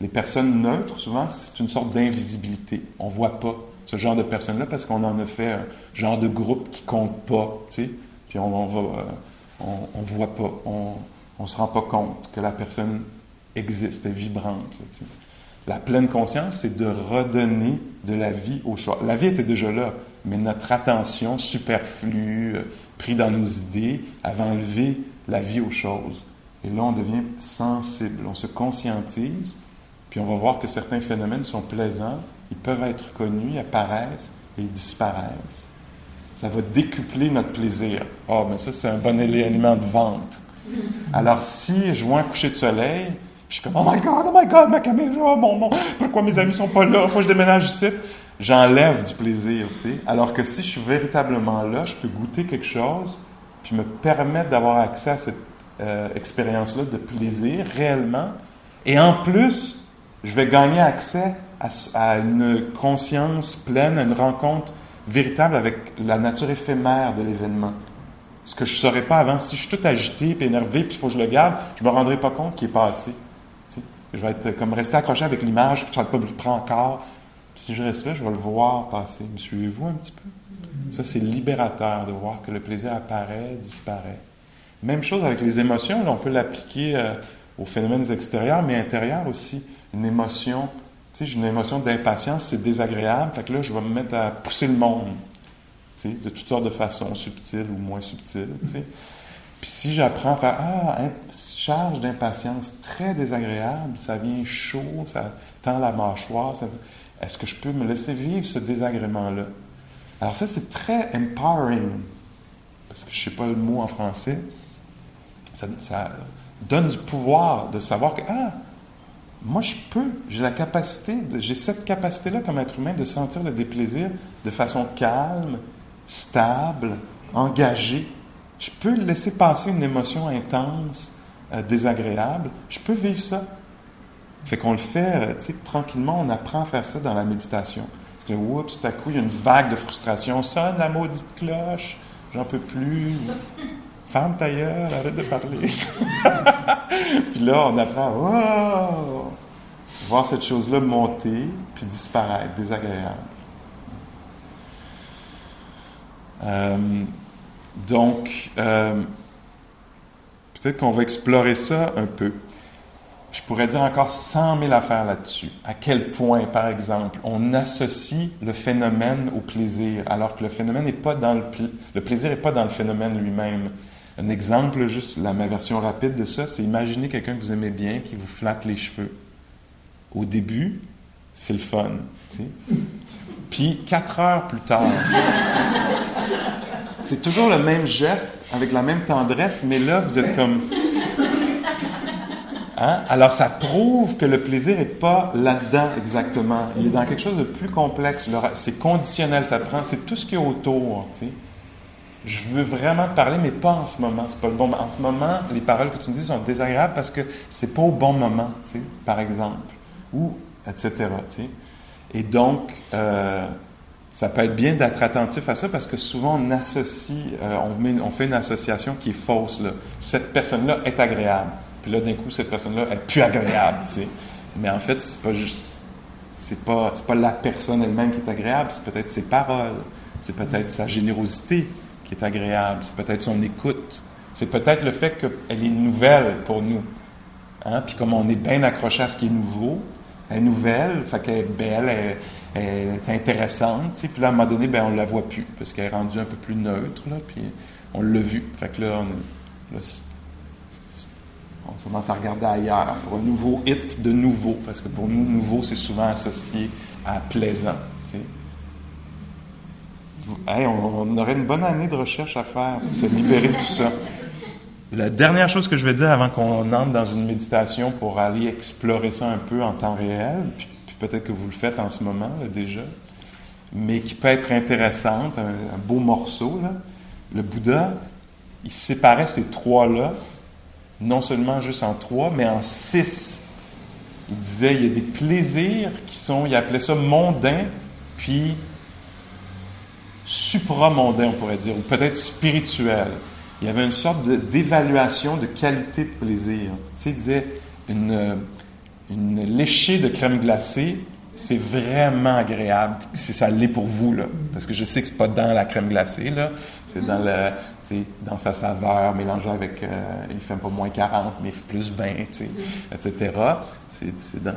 Les personnes neutres, souvent, c'est une sorte d'invisibilité. On ne voit pas ce genre de personnes-là parce qu'on en a fait un genre de groupe qui compte pas, tu sais. Puis on, on euh, voit pas, on, on se rend pas compte que la personne existe, est vibrante. La pleine conscience, c'est de redonner de la vie au choix. La vie était déjà là, mais notre attention superflue, euh, pris dans nos idées, avait enlevé la vie aux choses. Et là, on devient sensible, on se conscientise, puis on va voir que certains phénomènes sont plaisants, ils peuvent être connus, apparaissent et ils disparaissent. Ça va décupler notre plaisir. Oh, mais ça, c'est un bon élément de vente. Alors, si je vois un coucher de soleil, puis je suis comme, oh my God, oh my God, ma caméra, mon, mon, pourquoi mes amis sont pas là, faut que je déménage ici? J'enlève du plaisir, tu sais. Alors que si je suis véritablement là, je peux goûter quelque chose, puis me permettre d'avoir accès à cette euh, expérience-là de plaisir réellement. Et en plus, je vais gagner accès à, une conscience pleine, à une rencontre véritable avec la nature éphémère de l'événement. Ce que je ne saurais pas avant. Si je suis tout agité, puis énervé, puis il faut que je le garde, je ne me rendrai pas compte qu'il est passé. Je vais être comme rester accroché avec l'image, que ça ne pas me prend encore. Si je reste là, je vais le voir passer. Me suivez-vous un petit peu? Ça, c'est libérateur de voir que le plaisir apparaît, disparaît. Même chose avec les émotions, on peut l'appliquer euh, aux phénomènes extérieurs, mais intérieurs aussi. Une émotion, tu sais, j'ai une émotion d'impatience, c'est désagréable, fait que là, je vais me mettre à pousser le monde, tu sais, de toutes sortes de façons, subtiles ou moins subtiles, tu sais. Puis si j'apprends à faire Ah, charge d'impatience très désagréable, ça vient chaud, ça tend la mâchoire, est-ce que je peux me laisser vivre ce désagrément-là? Alors ça, c'est très empowering, parce que je ne sais pas le mot en français. Ça, ça, donne du pouvoir de savoir que, ah, moi je peux, j'ai la capacité, j'ai cette capacité-là comme être humain de sentir le déplaisir de façon calme, stable, engagée. Je peux laisser passer une émotion intense, euh, désagréable. Je peux vivre ça. Fait qu'on le fait, euh, tranquillement, on apprend à faire ça dans la méditation. Parce que, oups, tout à coup, il y a une vague de frustration. Sonne la maudite cloche, j'en peux plus. Ferme ta gueule, arrête de parler. puis là, on apprend, wow! voir cette chose-là monter, puis disparaître, désagréable. Euh, donc, euh, peut-être qu'on va explorer ça un peu. Je pourrais dire encore 100 000 affaires là-dessus. À quel point, par exemple, on associe le phénomène au plaisir, alors que le phénomène n'est pas dans le, le plaisir n'est pas dans le phénomène lui-même. Un exemple, juste la, ma version rapide de ça, c'est imaginer quelqu'un que vous aimez bien qui vous flatte les cheveux. Au début, c'est le fun. Puis, quatre heures plus tard, c'est toujours le même geste, avec la même tendresse, mais là, vous êtes comme... Hein? Alors, ça prouve que le plaisir n'est pas là-dedans exactement. Il est dans quelque chose de plus complexe. C'est conditionnel, ça prend... C'est tout ce qui est autour, tu sais. Je veux vraiment te parler, mais pas en ce moment. C'est pas le bon En ce moment, les paroles que tu me dis sont désagréables parce que c'est pas au bon moment, tu sais, par exemple. Ou, etc.. Et donc... Euh, ça peut être bien d'être attentif à ça parce que souvent on associe, euh, on, met, on, fait une association qui est fausse. Cette personne-là est agréable. Puis là, d'un coup, cette personne-là est plus agréable. Tu sais. Mais en fait, c'est pas juste. C'est pas, pas la personne elle-même qui est agréable, c'est peut-être ses paroles, c'est peut-être sa générosité qui est agréable, c'est peut-être son écoute, c'est peut-être le fait qu'elle est nouvelle pour nous. Hein? Puis comme on est bien accroché à ce qui est nouveau, elle est nouvelle, fait qu'elle est belle, elle, est intéressante, puis là, à un moment donné, ben, on ne la voit plus, parce qu'elle est rendue un peu plus neutre, là, puis on l'a vu. Fait que on, là On commence à regarder ailleurs pour un nouveau hit de nouveau, parce que pour nous, nouveau, c'est souvent associé à plaisant. On, aurait une bonne année de recherche à faire pour se libérer de tout ça. La dernière chose que je vais dire avant qu'on entre dans une méditation pour aller explorer ça un peu en temps réel, puis, peut-être que vous le faites en ce moment déjà, mais qui peut être intéressante, un, beau morceau. Le Bouddha, il séparait ces trois-là, non seulement juste en trois, mais en six. Il disait, il y a des plaisirs qui sont, il appelait ça mondains, puis supramondains, on pourrait dire, ou peut-être spirituels. Il y avait une sorte d'évaluation de, qualité de plaisir. Tu sais, il disait, une, léchée de crème glacée, c'est vraiment agréable si ça l'est pour vous, là. Parce que je sais que c'est pas dans la crème glacée, là. C'est dans dans sa saveur, mélangée avec, euh, il fait pas moins 40, mais plus 20, etc. C'est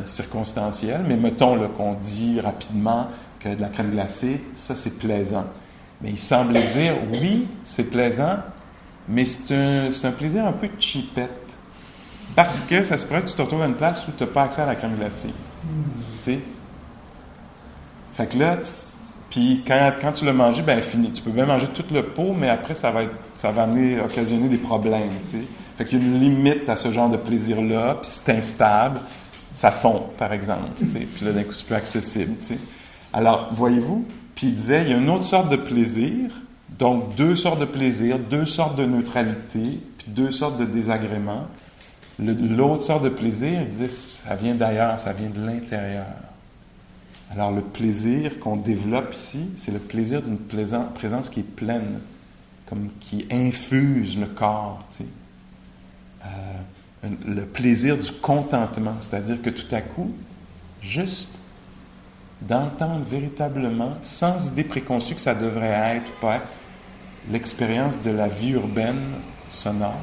circonstanciel. Mais mettons qu'on dit rapidement que de la crème glacée, ça c'est plaisant. Mais il semblait dire, oui, c'est plaisant, mais c'est un, un, plaisir un peu cheapette. Parce que ça se pourrait que tu te retrouves à une place où tu n'as pas accès à la crème glacée. Sais? Fait que là, puis quand, quand tu l'as mangé, ben fini. Tu peux bien manger tout le pot, mais après, ça va, être, ça va occasionner des problèmes, tu sais. Fait qu'il y a une limite à ce genre de plaisir-là, puis c'est instable, ça fond, par exemple. Puis là, d'un coup, c'est plus accessible. Alors, voyez-vous, puis il disait, il y a une autre sorte de plaisir, donc deux sortes de plaisir, deux sortes de neutralité, puis deux sortes de désagréments. L'autre sorte de plaisir, il disait, ça vient d'ailleurs, ça vient de l'intérieur. Alors le plaisir qu'on développe ici, c'est le plaisir d'une présence qui est pleine, comme qui infuse le corps. Tu sais. Euh, le plaisir du contentement, c'est-à-dire que tout à coup, juste d'entendre véritablement, sans idée préconçue que ça devrait être pas, l'expérience de la vie urbaine sonore,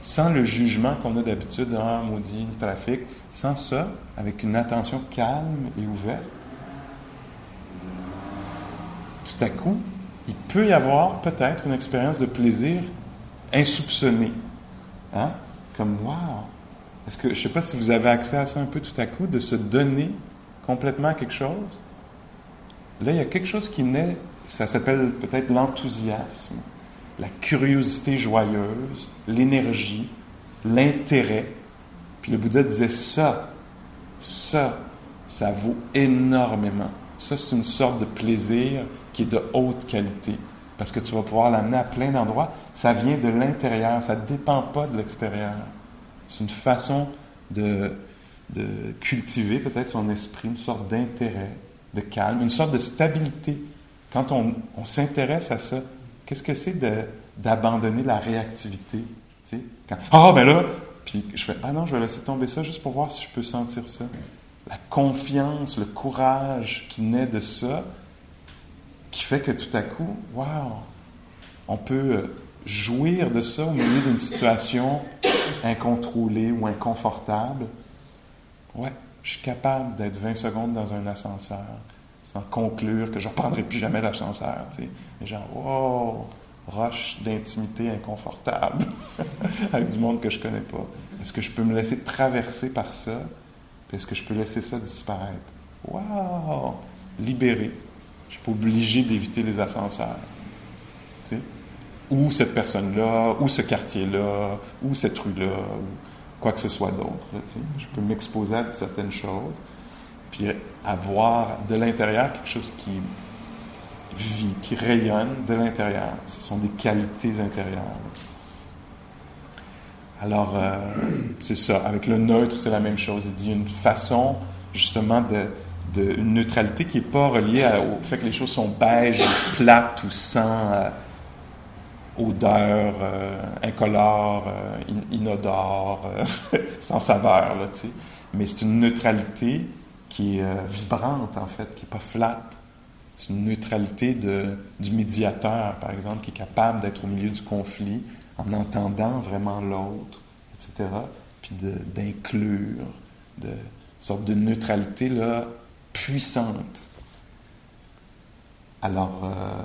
sans le jugement qu'on a d'habitude, ah, maudit, trafic, sans ça, avec une attention calme et ouverte, tout à coup, il peut y avoir peut-être une expérience de plaisir insoupçonnée. Hein? Comme, wow! Est-ce que, je ne sais pas si vous avez accès à ça un peu tout à coup, de se donner complètement quelque chose. Là, il y a quelque chose qui naît, ça s'appelle peut-être l'enthousiasme, la curiosité joyeuse, l'énergie, l'intérêt puis le Bouddha disait ça, ça, ça vaut énormément. Ça, c'est une sorte de plaisir qui est de haute qualité. Parce que tu vas pouvoir l'amener à plein d'endroits. Ça vient de l'intérieur, ça ne dépend pas de l'extérieur. C'est une façon de, de cultiver peut-être son esprit, une sorte d'intérêt, de calme, une sorte de stabilité. Quand on, on s'intéresse à ça, qu'est-ce que c'est d'abandonner la réactivité? Tu sais, ah, ben là, puis je fais, ah non, je vais laisser tomber ça juste pour voir si je peux sentir ça. La confiance, le courage qui naît de ça, qui fait que tout à coup, waouh, on peut euh, jouir de ça au milieu d'une situation incontrôlée ou inconfortable. Ouais, je suis capable d'être 20 secondes dans un ascenseur sans conclure que je ne reprendrai plus jamais l'ascenseur. Tu sais. Wow, roche d'intimité inconfortable avec du monde que je connais pas. Est-ce que je peux me laisser traverser par ça? Puis est-ce que je peux laisser ça disparaître? Wow! Libéré. Je suis pas obligé d'éviter les ascenseurs. Tu sais? Ou cette personne-là, ou ce quartier-là, ou cette rue-là, ou quoi que ce soit d'autre. Je peux m'exposer à certaines choses, puis avoir de l'intérieur quelque chose qui vie, qui rayonne de l'intérieur. Ce sont des qualités intérieures. Alors, euh, c'est ça. Avec le neutre, c'est la même chose. Il dit une façon, justement, de, de une neutralité qui n'est pas reliée au fait que les choses sont beiges, plates ou sans euh, odeur, euh, incolore, inodore, sans saveur, là, tu sais. Mais c'est une neutralité qui est vibrante, en fait, qui n'est pas flatte. C'est une neutralité de, du médiateur, par exemple, qui est capable d'être au milieu du conflit en entendant vraiment l'autre, etc. Puis d'inclure, de, sorte de neutralité là, puissante. Alors, euh,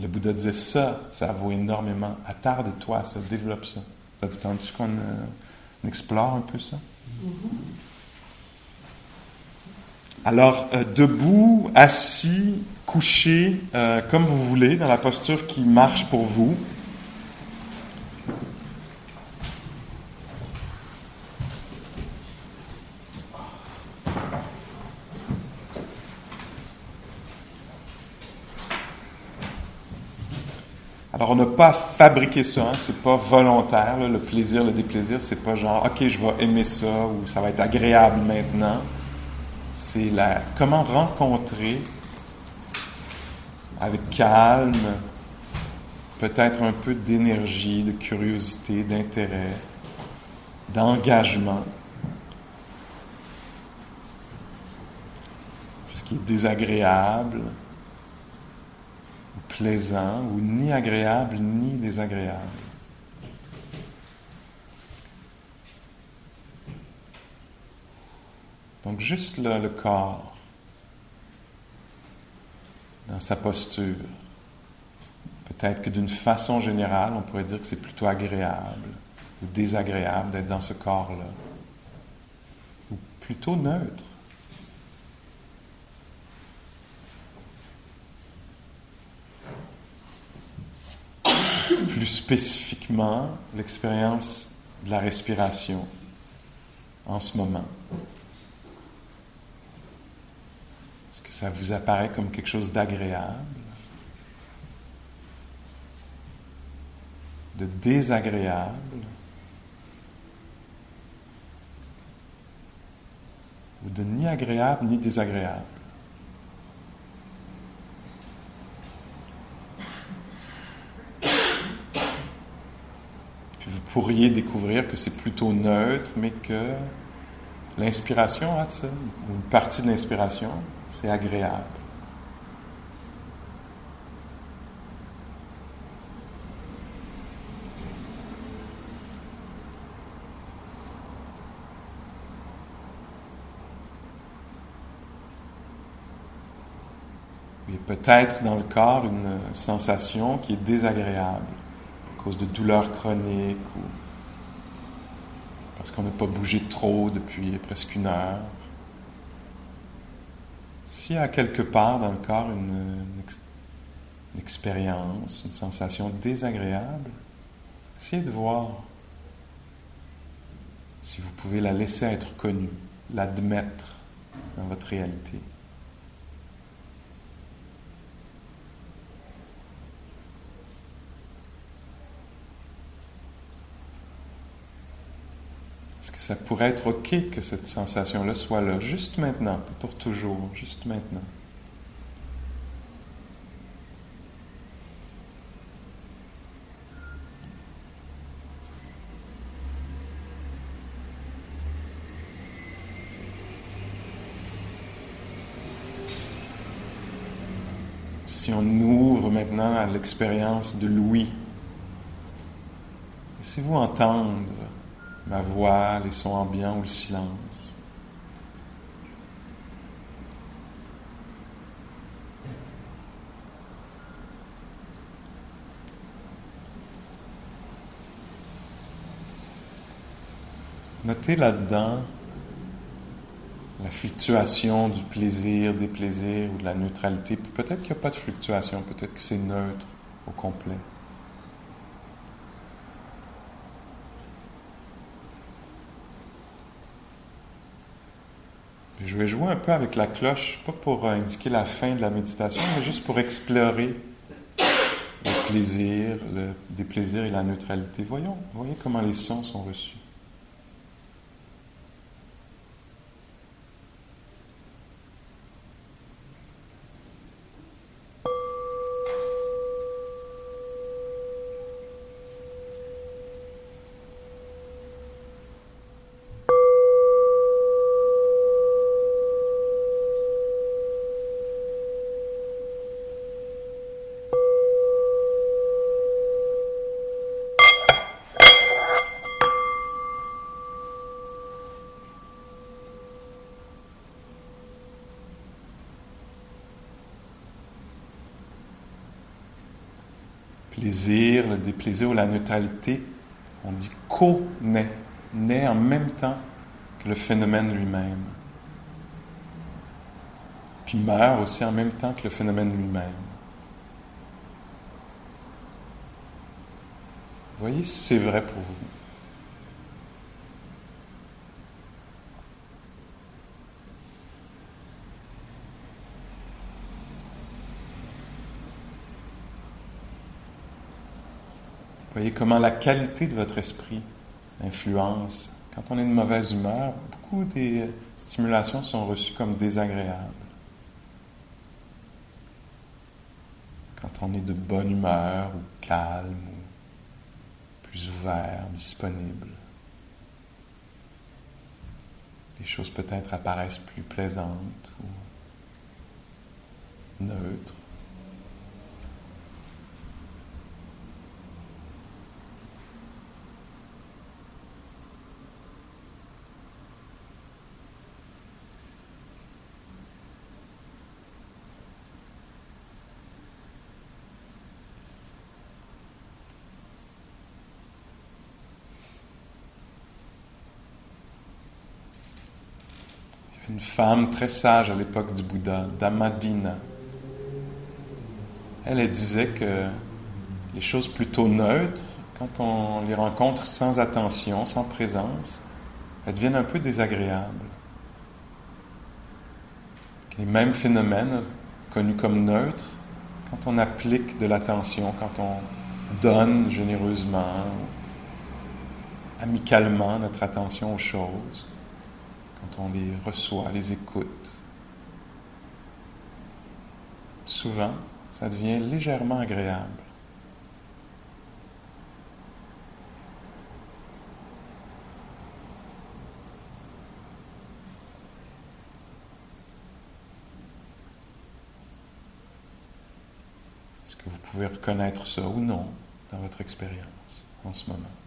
le Bouddha disait ça, ça vaut énormément. Attarde-toi ça, développe ça. Ça vous tente qu'on euh, explore un peu ça? Alors, euh, debout, assis, couché, euh, comme vous voulez, dans la posture qui marche pour vous. Pas fabriqué ça, hein, c'est pas volontaire, le plaisir, le déplaisir, c'est pas genre, ok, je vais aimer ça ou ça va être agréable maintenant. C'est la comment rencontrer avec calme, peut-être un peu d'énergie, de curiosité, d'intérêt, d'engagement. Ce qui est désagréable, plaisant ou ni agréable ni désagréable. Donc juste le corps, dans sa posture. Peut-être que d'une façon générale, on pourrait dire que c'est plutôt agréable ou désagréable d'être dans ce corps-là. Ou plutôt neutre. Plus spécifiquement l'expérience de la respiration en ce moment. Est-ce que ça vous apparaît comme quelque chose d'agréable, de désagréable? Ou de ni agréable ni désagréable? Pourriez découvrir que c'est plutôt neutre, mais que l'inspiration, ou une partie de l'inspiration, c'est agréable. Il a peut-être dans le corps une sensation qui est désagréable cause de douleurs chroniques ou parce qu'on n'a pas bougé trop depuis presque une heure. S'il y a quelque part dans le corps une, une expérience, une sensation désagréable, essayez de voir si vous pouvez la laisser être connue, l'admettre dans votre réalité. Ça pourrait être OK que cette sensation-là soit là, juste maintenant, pas pour toujours, juste maintenant. Si on ouvre maintenant à l'expérience de l'ouïe, laissez-vous entendre ma voix, les sons ambiants ou le silence. Notez là-dedans la fluctuation du plaisir, des plaisirs ou de la neutralité. Peut-être qu'il n'y a pas de fluctuation, peut-être que c'est neutre au complet. Je vais jouer un peu avec la cloche, pas pour indiquer la fin de la méditation, mais juste pour explorer le plaisir, le déplaisir et la neutralité. Voyons, voyez comment les sons sont reçus. Plaisir, ou la neutralité On dit co-naît, naît en même temps que le phénomène lui-même. Puis meurt aussi en même temps que le phénomène lui-même. Voyez c'est vrai pour vous. Comment la qualité de votre esprit influence. Quand on est de mauvaise humeur, beaucoup des stimulations sont reçues comme désagréables. Quand on est de bonne humeur ou calme ou plus ouvert, disponible, les choses peut-être apparaissent plus plaisantes ou neutres. Une femme très sage à l'époque du Bouddha, Damadina. Elle, elle disait que les choses plutôt neutres, quand on les rencontre sans attention, sans présence, elles deviennent un peu désagréables. Les mêmes phénomènes connus comme neutres, quand on applique de l'attention, quand on donne généreusement, amicalement notre attention aux choses, quand on les reçoit, les écoute. Souvent, ça devient légèrement agréable. Est-ce que vous pouvez reconnaître ça ou non dans votre expérience en ce moment?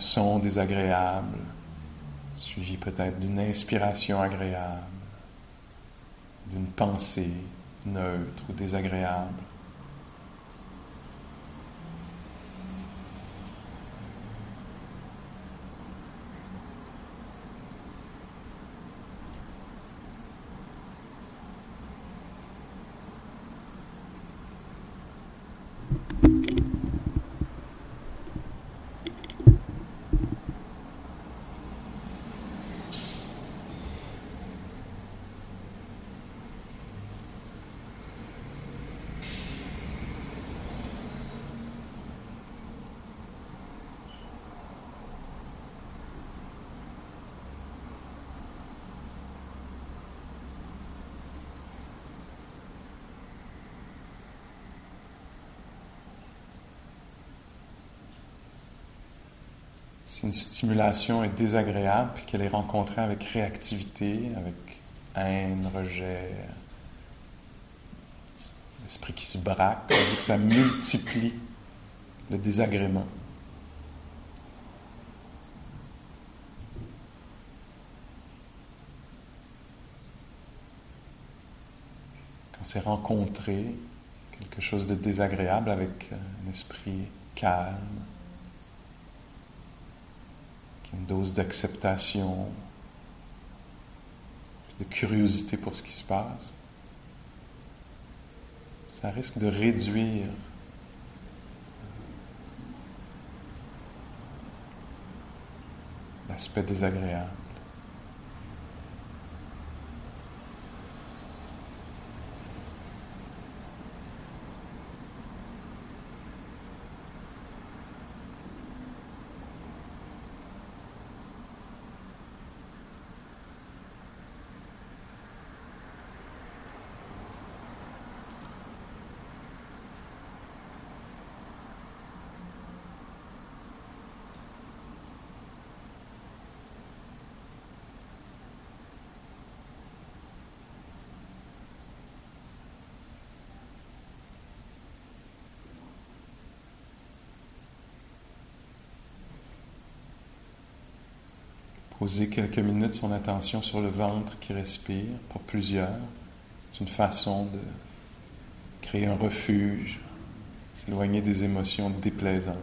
Son désagréable, suivi peut-être d'une inspiration agréable, d'une pensée neutre ou désagréable. Si une stimulation est désagréable, puis qu'elle est rencontrée avec réactivité, avec haine, rejet, l'esprit qui se braque, on dit que ça multiplie le désagrément. Quand c'est rencontré, quelque chose de désagréable avec un esprit calme, une dose d'acceptation, de curiosité pour ce qui se passe, ça risque de réduire l'aspect désagréable. Poser quelques minutes son attention sur le ventre qui respire pour plusieurs. C'est une façon de créer un refuge, s'éloigner des émotions déplaisantes,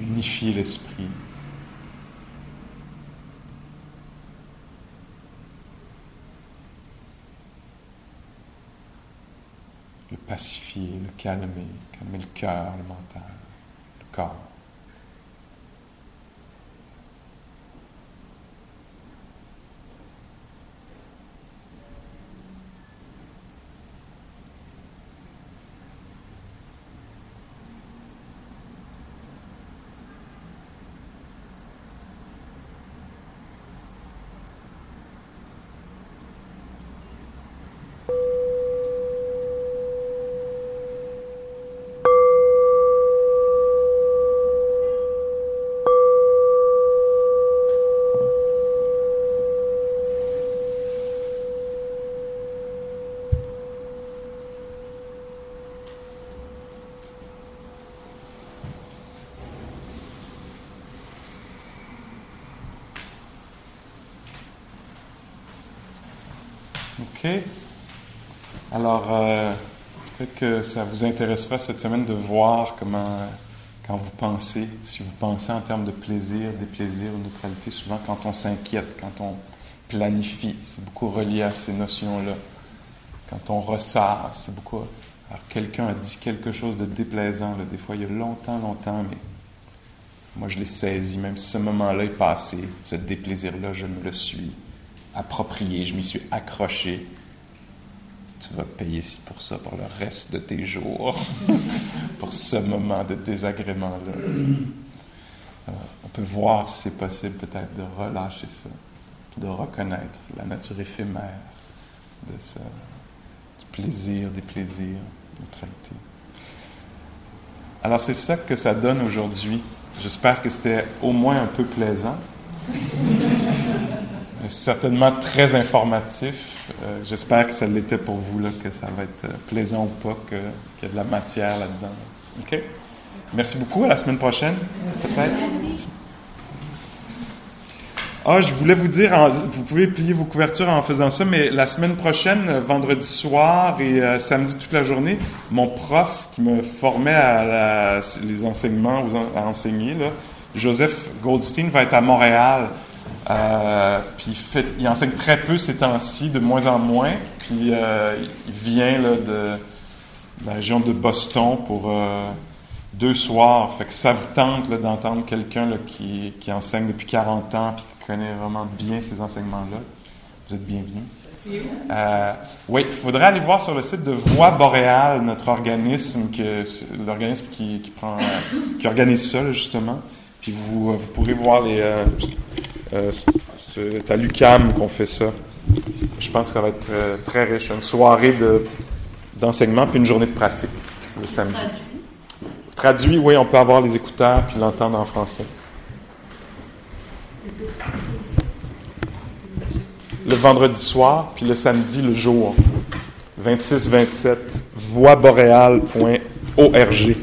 unifier l'esprit. Le pacifier, le calmer, calmer le cœur, le mental, le corps. OK. Alors, euh, peut-être que ça vous intéressera cette semaine de voir comment, quand vous pensez, si vous pensez en termes de plaisir, déplaisir ou neutralité, souvent quand on s'inquiète, quand on planifie, c'est beaucoup relié à ces notions-là. Quand on ressort, c'est beaucoup. Alors, quelqu'un a dit quelque chose de déplaisant, des fois, il y a longtemps, longtemps, mais moi, je l'ai saisi, même si ce moment-là est passé, ce déplaisir-là, je me le suis approprié, je m'y suis accroché. Tu vas payer pour ça pour le reste de tes jours, pour ce moment de désagrément-là. on peut voir si c'est possible peut-être de relâcher ça, de reconnaître la nature éphémère de ça, du plaisir, des plaisirs, neutralité. Alors c'est ça que ça donne aujourd'hui. J'espère que c'était au moins un peu plaisant certainement très informatif. Euh, j'espère que ça l'était pour vous, là, que ça va être euh, plaisant ou pas, qu'il y a de la matière là-dedans. OK? Merci beaucoup. À la semaine prochaine, peut-être. Ah, je voulais vous dire, vous pouvez plier vos couvertures en faisant ça, mais la semaine prochaine, vendredi soir et euh, samedi toute la journée, mon prof qui me formait à les enseignements, à enseigner, là, Joseph Goldstein, va être à Montréal. Euh, puis il, fait, il, enseigne très peu ces temps-ci, de moins en moins. Puis euh, il vient là, de, la région de Boston pour euh, deux soirs. Fait que ça vous tente d'entendre quelqu'un qui, qui, enseigne depuis 40 ans puis qui connaît vraiment bien ces enseignements-là. Vous êtes bienvenus. oui, il faudrait aller voir sur le site de Voix Boréale, notre organisme, l'organisme qui, qui, qui organise ça, justement. Puis vous, vous pourrez voir les, euh, c'est à l'UCAM qu'on fait ça. Je pense que ça va être très, riche. Une soirée de, d'enseignement puis une journée de pratique le samedi. Traduit, oui, on peut avoir les écouteurs puis l'entendre en français. Le vendredi soir, puis le samedi, le jour. 26-27, voixboréal.org.